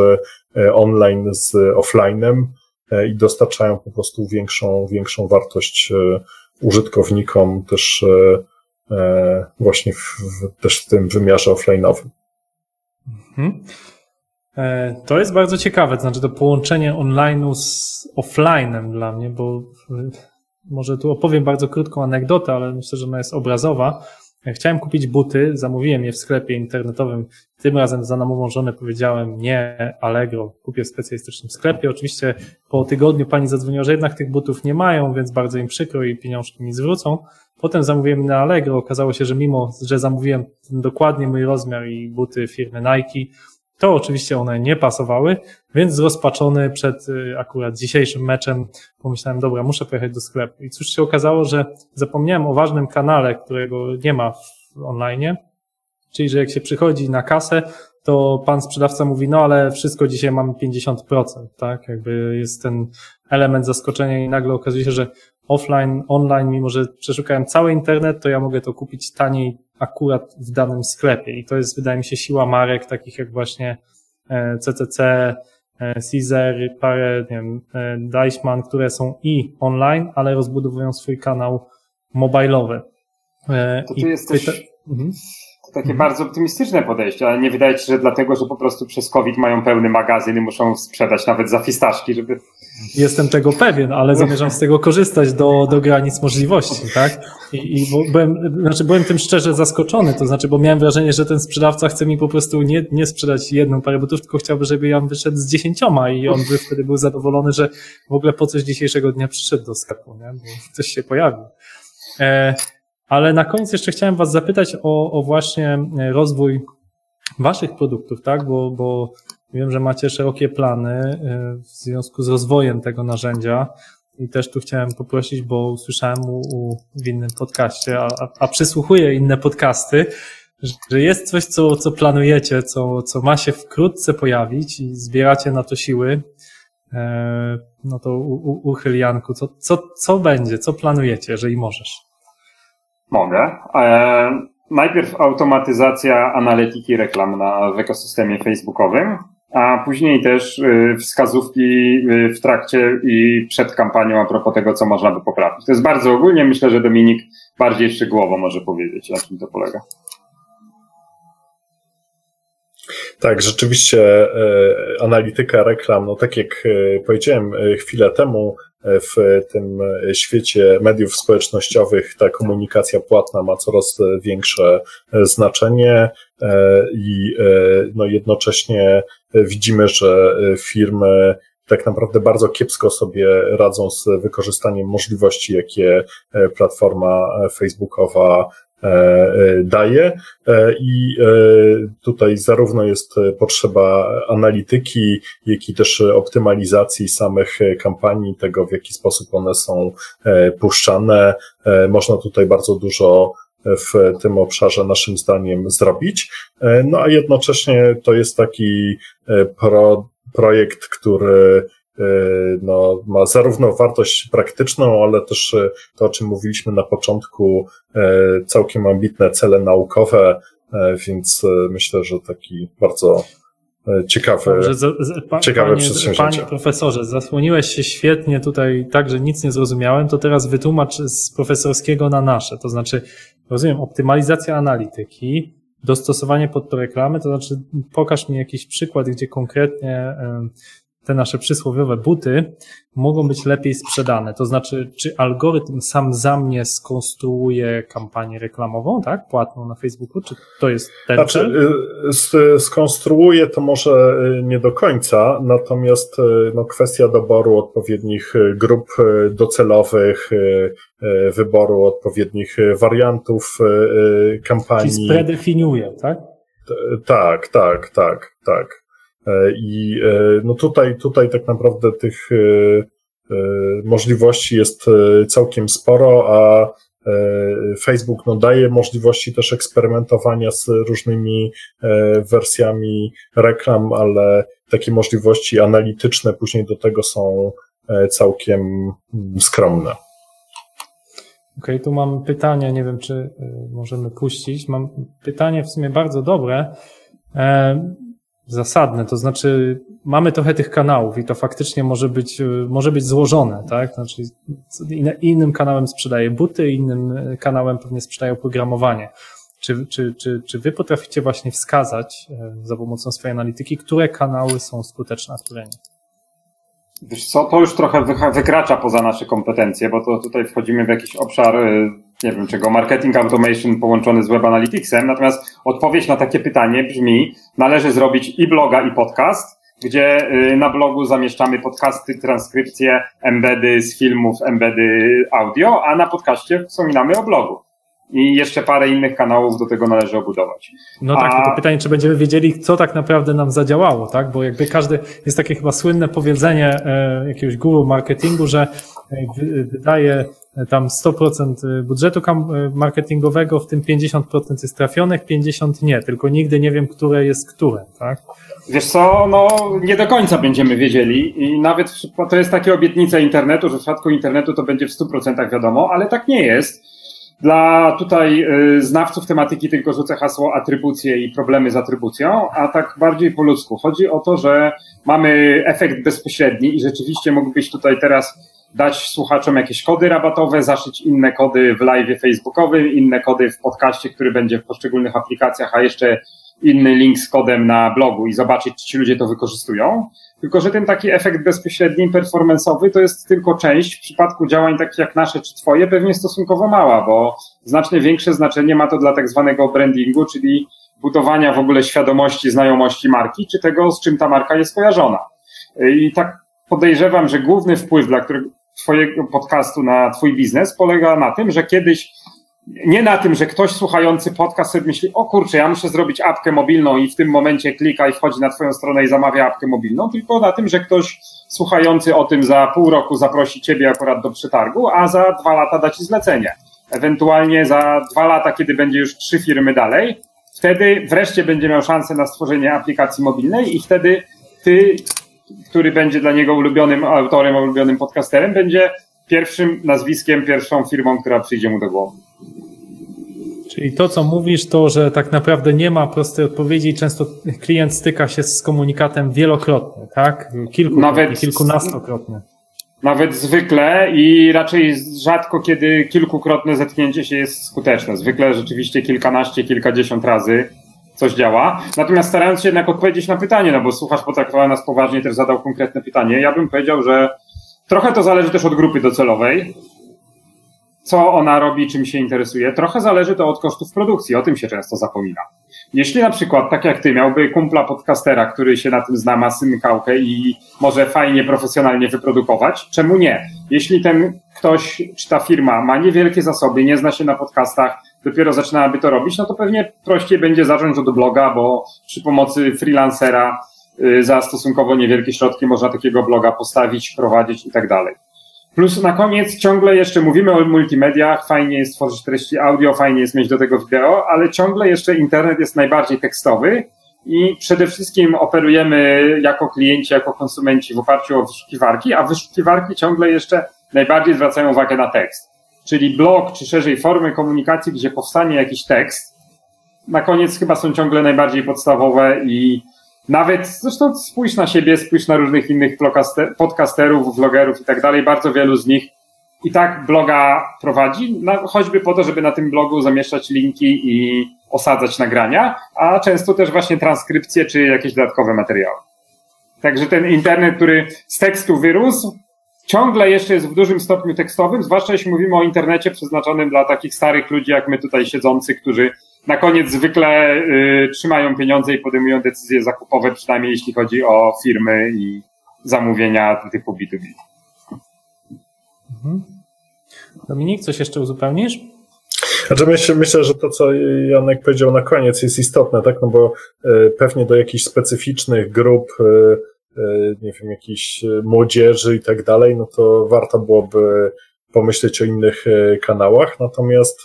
online z offline'em i dostarczają po prostu większą, większą wartość użytkownikom, też E, właśnie w, też w tym wymiarze offline'owym. Mhm. E, to jest bardzo ciekawe, to znaczy to połączenie online'u z offline'em dla mnie, bo może tu opowiem bardzo krótką anegdotę, ale myślę, że ona jest obrazowa. Chciałem kupić buty, zamówiłem je w sklepie internetowym. Tym razem za namową żonę powiedziałem nie, Allegro, kupię w specjalistycznym sklepie. Oczywiście po tygodniu pani zadzwoniła, że jednak tych butów nie mają, więc bardzo im przykro i pieniążki mi zwrócą. Potem zamówiłem na Allegro. Okazało się, że mimo, że zamówiłem dokładnie mój rozmiar i buty firmy Nike, to oczywiście one nie pasowały, więc zrozpaczony przed y, akurat dzisiejszym meczem pomyślałem, dobra, muszę pojechać do sklepu. I cóż się okazało, że zapomniałem o ważnym kanale, którego nie ma w online, czyli że jak się przychodzi na kasę, to pan sprzedawca mówi, no ale wszystko dzisiaj mamy 50%, tak? Jakby jest ten element zaskoczenia i nagle okazuje się, że offline, online, mimo że przeszukałem cały internet, to ja mogę to kupić taniej akurat w danym sklepie. I to jest, wydaje mi się, siła marek takich jak właśnie CCC, e, e, Caesar, parę, nie wiem, e, Deichmann, które są i online, ale rozbudowują swój kanał mobilowy. To ty I jesteś... Pyta... Mhm. To takie mhm. bardzo optymistyczne podejście, ale nie wydaje ci się, że dlatego, że po prostu przez COVID mają pełny magazyn i muszą sprzedać nawet za fistaszki, żeby... Jestem tego pewien, ale zamierzam z tego korzystać do, do granic możliwości, tak? I, i byłem, znaczy byłem tym szczerze zaskoczony, to znaczy, bo miałem wrażenie, że ten sprzedawca chce mi po prostu nie, nie sprzedać jedną parę butów, tylko chciałby, żeby ja wyszedł z dziesięcioma i on by wtedy był zadowolony, że w ogóle po coś dzisiejszego dnia przyszedł do sklepu, nie? Bo coś się pojawił. E, ale na koniec jeszcze chciałem Was zapytać o, o właśnie rozwój Waszych produktów, tak? Bo, bo wiem, że macie szerokie plany e, w związku z rozwojem tego narzędzia. I też tu chciałem poprosić, bo usłyszałem u, u, w innym podcaście, a, a, a przysłuchuję inne podcasty, że jest coś, co, co planujecie, co, co ma się wkrótce pojawić i zbieracie na to siły. E, no to u, u, uchyl Janku, co, co, co będzie, co planujecie, jeżeli możesz? Mogę. E, najpierw automatyzacja analityki reklam na, w ekosystemie facebookowym, a później też y, wskazówki y, w trakcie i przed kampanią a propos tego, co można by poprawić. To jest bardzo ogólnie, myślę, że Dominik bardziej szczegółowo może powiedzieć, na czym to polega. Tak, rzeczywiście e, analityka reklam, no tak jak powiedziałem chwilę temu, w tym świecie mediów społecznościowych ta komunikacja płatna ma coraz większe znaczenie i no jednocześnie widzimy, że firmy tak naprawdę bardzo kiepsko sobie radzą z wykorzystaniem możliwości, jakie platforma facebookowa E, e, daje e, i tutaj zarówno jest potrzeba analityki, jak i też optymalizacji samych kampanii, tego w jaki sposób one są puszczane. Można tutaj bardzo dużo w tym obszarze naszym zdaniem zrobić. No a jednocześnie to jest taki pro, projekt, który E, no, ma zarówno wartość praktyczną, ale też e, to, o czym mówiliśmy na początku, e, całkiem ambitne cele naukowe, więc myślę, że taki bardzo ciekawy, Dobrze, pa, ciekawe panie, przedsięwzięcie. Panie profesorze, zasłoniłeś się świetnie tutaj tak, że nic nie zrozumiałem, to teraz wytłumacz z profesorskiego na nasze, to znaczy, rozumiem, optymalizacja analityki, dostosowanie pod to reklamy, to znaczy pokaż mi jakiś przykład, gdzie konkretnie te nasze przysłowiowe buty mogą być lepiej sprzedane. To znaczy, czy algorytm sam za mnie skonstruuje kampanię reklamową, tak? Płatną na Facebooku, czy to jest ten znaczy, cel? Skonstruuje to może y, nie do końca, natomiast y, no, kwestia doboru odpowiednich y, grup docelowych, wyboru odpowiednich wariantów kampanii. Czyli predefiniuje, tak? Tak, tak, tak, tak. E, I e, no tutaj, tutaj tak naprawdę tych e, możliwości jest całkiem sporo, a Facebook no, daje możliwości też eksperymentowania z różnymi wersjami reklam, ale takie możliwości analityczne później do tego są całkiem mm, skromne. Okej, okay, tu mam pytanie, nie wiem czy możemy puścić. Mam pytanie w sumie bardzo dobre zasadne, to znaczy mamy trochę tych kanałów i to faktycznie może być, może być złożone, tak? Znaczy innym kanałem sprzedaje buty, innym kanałem pewnie sprzedaje oprogramowanie. Czy, czy, czy, czy wy potraficie właśnie wskazać e, za pomocą swojej analityki, które kanały są skuteczne, a które nie? Wiesz co, to już trochę wykracza poza nasze kompetencje, bo to tutaj wchodzimy w jakiś obszar e, nie wiem czego, marketing automation połączony z web analyticsem. Natomiast odpowiedź na takie pytanie brzmi, należy zrobić i bloga, i podcast, gdzie y, na blogu zamieszczamy podcasty, transkrypcje, embedy z filmów, embedy audio, a na podcaście wspominamy o blogu i jeszcze parę innych kanałów do tego należy obudować. No tak, A... to pytanie, czy będziemy wiedzieli, co tak naprawdę nam zadziałało, tak? Bo jakby każdy, jest takie chyba słynne powiedzenie e, jakiegoś guru marketingu, że e, wydaje tam 100% budżetu marketingowego, w tym 50% jest trafionych, 50% nie, tylko nigdy nie wiem, które jest które, tak? Wiesz co, no nie do końca będziemy wiedzieli i nawet to jest takie obietnica internetu, że w przypadku internetu to będzie w 100% wiadomo, ale tak nie jest dla tutaj y, znawców tematyki tylko rzucę hasło atrybucje i problemy z atrybucją, a tak bardziej po ludzku. Chodzi o to, że mamy efekt bezpośredni i rzeczywiście mógłbyś tutaj teraz dać słuchaczom jakieś kody rabatowe, zaszyć inne kody w live facebookowym, inne kody w podcaście, który będzie w poszczególnych aplikacjach, a jeszcze inny link z kodem na blogu i zobaczyć, czy ci ludzie to wykorzystują. Tylko, że ten taki efekt bezpośredni, performanceowy to jest tylko część. W przypadku działań takich jak nasze czy twoje pewnie stosunkowo mała, bo znacznie większe znaczenie ma to dla tak zwanego brandingu, czyli budowania w ogóle świadomości, znajomości marki, czy tego, z czym ta marka jest kojarzona. I tak podejrzewam, że główny wpływ, dla którego, Twojego podcastu na Twój biznes polega na tym, że kiedyś nie na tym, że ktoś słuchający podcast sobie myśli, o kurczę, ja muszę zrobić apkę mobilną i w tym momencie klika i wchodzi na Twoją stronę i zamawia apkę mobilną, tylko na tym, że ktoś słuchający o tym za pół roku zaprosi Ciebie akurat do przetargu, a za dwa lata da Ci zlecenie. Ewentualnie za dwa lata, kiedy będzie już trzy firmy dalej, wtedy wreszcie będzie miał szansę na stworzenie aplikacji mobilnej i wtedy Ty, który będzie dla niego ulubionym autorem, ulubionym podcasterem, będzie pierwszym nazwiskiem, pierwszą firmą, która przyjdzie mu do głowy. Czyli to, co mówisz, to, że tak naprawdę nie ma prostej odpowiedzi często klient styka się z komunikatem wielokrotnie, tak? Kilkukrotnie, Nawet kilkunastokrotnie. Nawet zwykle i raczej rzadko, kiedy kilkukrotne zetknięcie się jest skuteczne. Zwykle rzeczywiście kilkanaście, kilkadziesiąt razy coś działa. Natomiast starając się jednak odpowiedzieć na pytanie, no bo słuchasz potraktował nas poważnie, też zadał konkretne pytanie, ja bym powiedział, że trochę to zależy też od grupy docelowej co ona robi, czym się interesuje. Trochę zależy to od kosztów produkcji, o tym się często zapomina. Jeśli na przykład, tak jak ty, miałby kumpla podcastera, który się na tym zna, ma synkałkę i może fajnie, profesjonalnie wyprodukować, czemu nie? Jeśli ten ktoś, czy ta firma ma niewielkie zasoby, nie zna się na podcastach, dopiero zaczynałaby to robić, no to pewnie prościej będzie zacząć od bloga, bo przy pomocy freelancera y, za stosunkowo niewielkie środki można takiego bloga postawić, prowadzić i tak dalej. Plus na koniec ciągle jeszcze mówimy o multimediach, fajnie jest tworzyć treści audio, fajnie jest mieć do tego wideo, ale ciągle jeszcze internet jest najbardziej tekstowy i przede wszystkim operujemy jako klienci, jako konsumenci w oparciu o wyszukiwarki, a wyszukiwarki ciągle jeszcze najbardziej zwracają uwagę na tekst. Czyli blog, czy szerzej formy komunikacji, gdzie powstanie jakiś tekst, na koniec chyba są ciągle najbardziej podstawowe i nawet, zresztą spójrz na siebie, spójrz na różnych innych podcasterów, vlogerów i tak dalej, bardzo wielu z nich i tak bloga prowadzi, choćby po to, żeby na tym blogu zamieszczać linki i osadzać nagrania, a często też właśnie transkrypcje czy jakieś dodatkowe materiały. Także ten internet, który z tekstu wyrósł, ciągle jeszcze jest w dużym stopniu tekstowym, zwłaszcza jeśli mówimy o internecie przeznaczonym dla takich starych ludzi jak my tutaj siedzący, którzy na koniec zwykle y, trzymają pieniądze i podejmują decyzje zakupowe, przynajmniej jeśli chodzi o firmy i zamówienia typu B2B. Mhm. Dominik, coś jeszcze uzupełnisz? Znaczy myślę, myślę, że to, co Janek powiedział na koniec jest istotne, tak? No bo y, pewnie do jakichś specyficznych grup, y, y, nie wiem, jakiejś młodzieży i tak dalej, no to warto byłoby pomyśleć o innych y, kanałach. Natomiast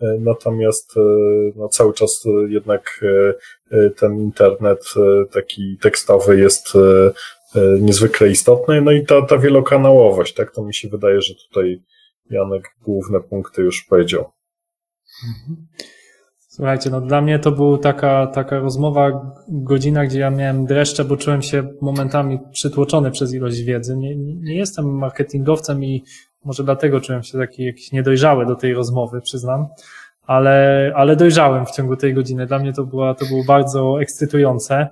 E, natomiast e, no, cały czas e, jednak ten internet taki tekstowy jest niezwykle istotny, no i ta, ta wielokanałowość, tak, to mi się wydaje, że tutaj Janek główne punkty już powiedział. Słuchajcie, no dla mnie to była taka, taka rozmowa, godzina, gdzie ja miałem dreszcze, bo czułem się momentami przytłoczony przez ilość wiedzy. Nie, nie, jestem marketingowcem i może dlatego czułem się taki jakiś niedojrzały do tej rozmowy, przyznam, ale, ale dojrzałem w ciągu tej godziny. Dla mnie to, była, to było bardzo ekscytujące.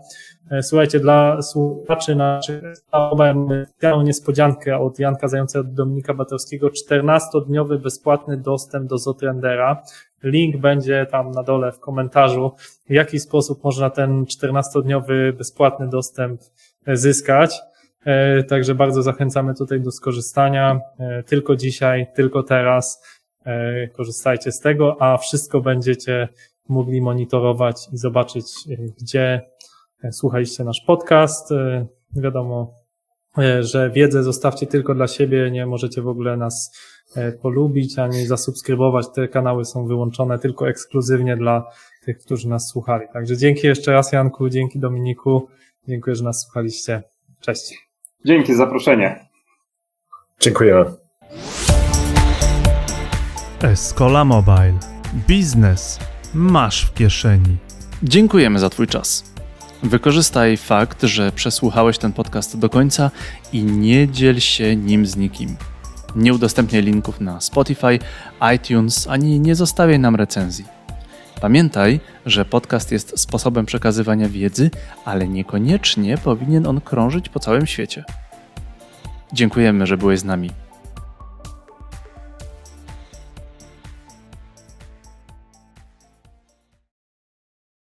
E, słuchajcie, dla słuchaczy naszych specjalną niespodziankę od Janka Zająca od Dominika Batorskiego, 14-dniowy bezpłatny dostęp do Zotrendera. Link będzie tam na dole w komentarzu, w jaki sposób można ten 14-dniowy bezpłatny dostęp zyskać. E, także bardzo zachęcamy tutaj do skorzystania. E, tylko dzisiaj, tylko teraz e, korzystajcie z tego, a wszystko będziecie mogli monitorować i zobaczyć, gdzie słuchaliście nasz podcast. Wiadomo, że wiedzę zostawcie tylko dla siebie, nie możecie w ogóle nas polubić ani zasubskrybować. Te kanały są wyłączone tylko ekskluzywnie dla tych, którzy nas słuchali. Także dzięki jeszcze raz Janku, dzięki Dominiku, dziękuję, że nas słuchaliście. Cześć. Dzięki za zaproszenie. Dziękujemy. Escola Mobile. Biznes masz w kieszeni. Dziękujemy za Twój czas. Wykorzystaj fakt, że przesłuchałeś ten podcast do końca i nie dziel się nim z nikim. Nie udostępniaj linków na Spotify, iTunes ani nie zostawiaj nam recenzji. Pamiętaj, że podcast jest sposobem przekazywania wiedzy, ale niekoniecznie powinien on krążyć po całym świecie. Dziękujemy, że byłeś z nami.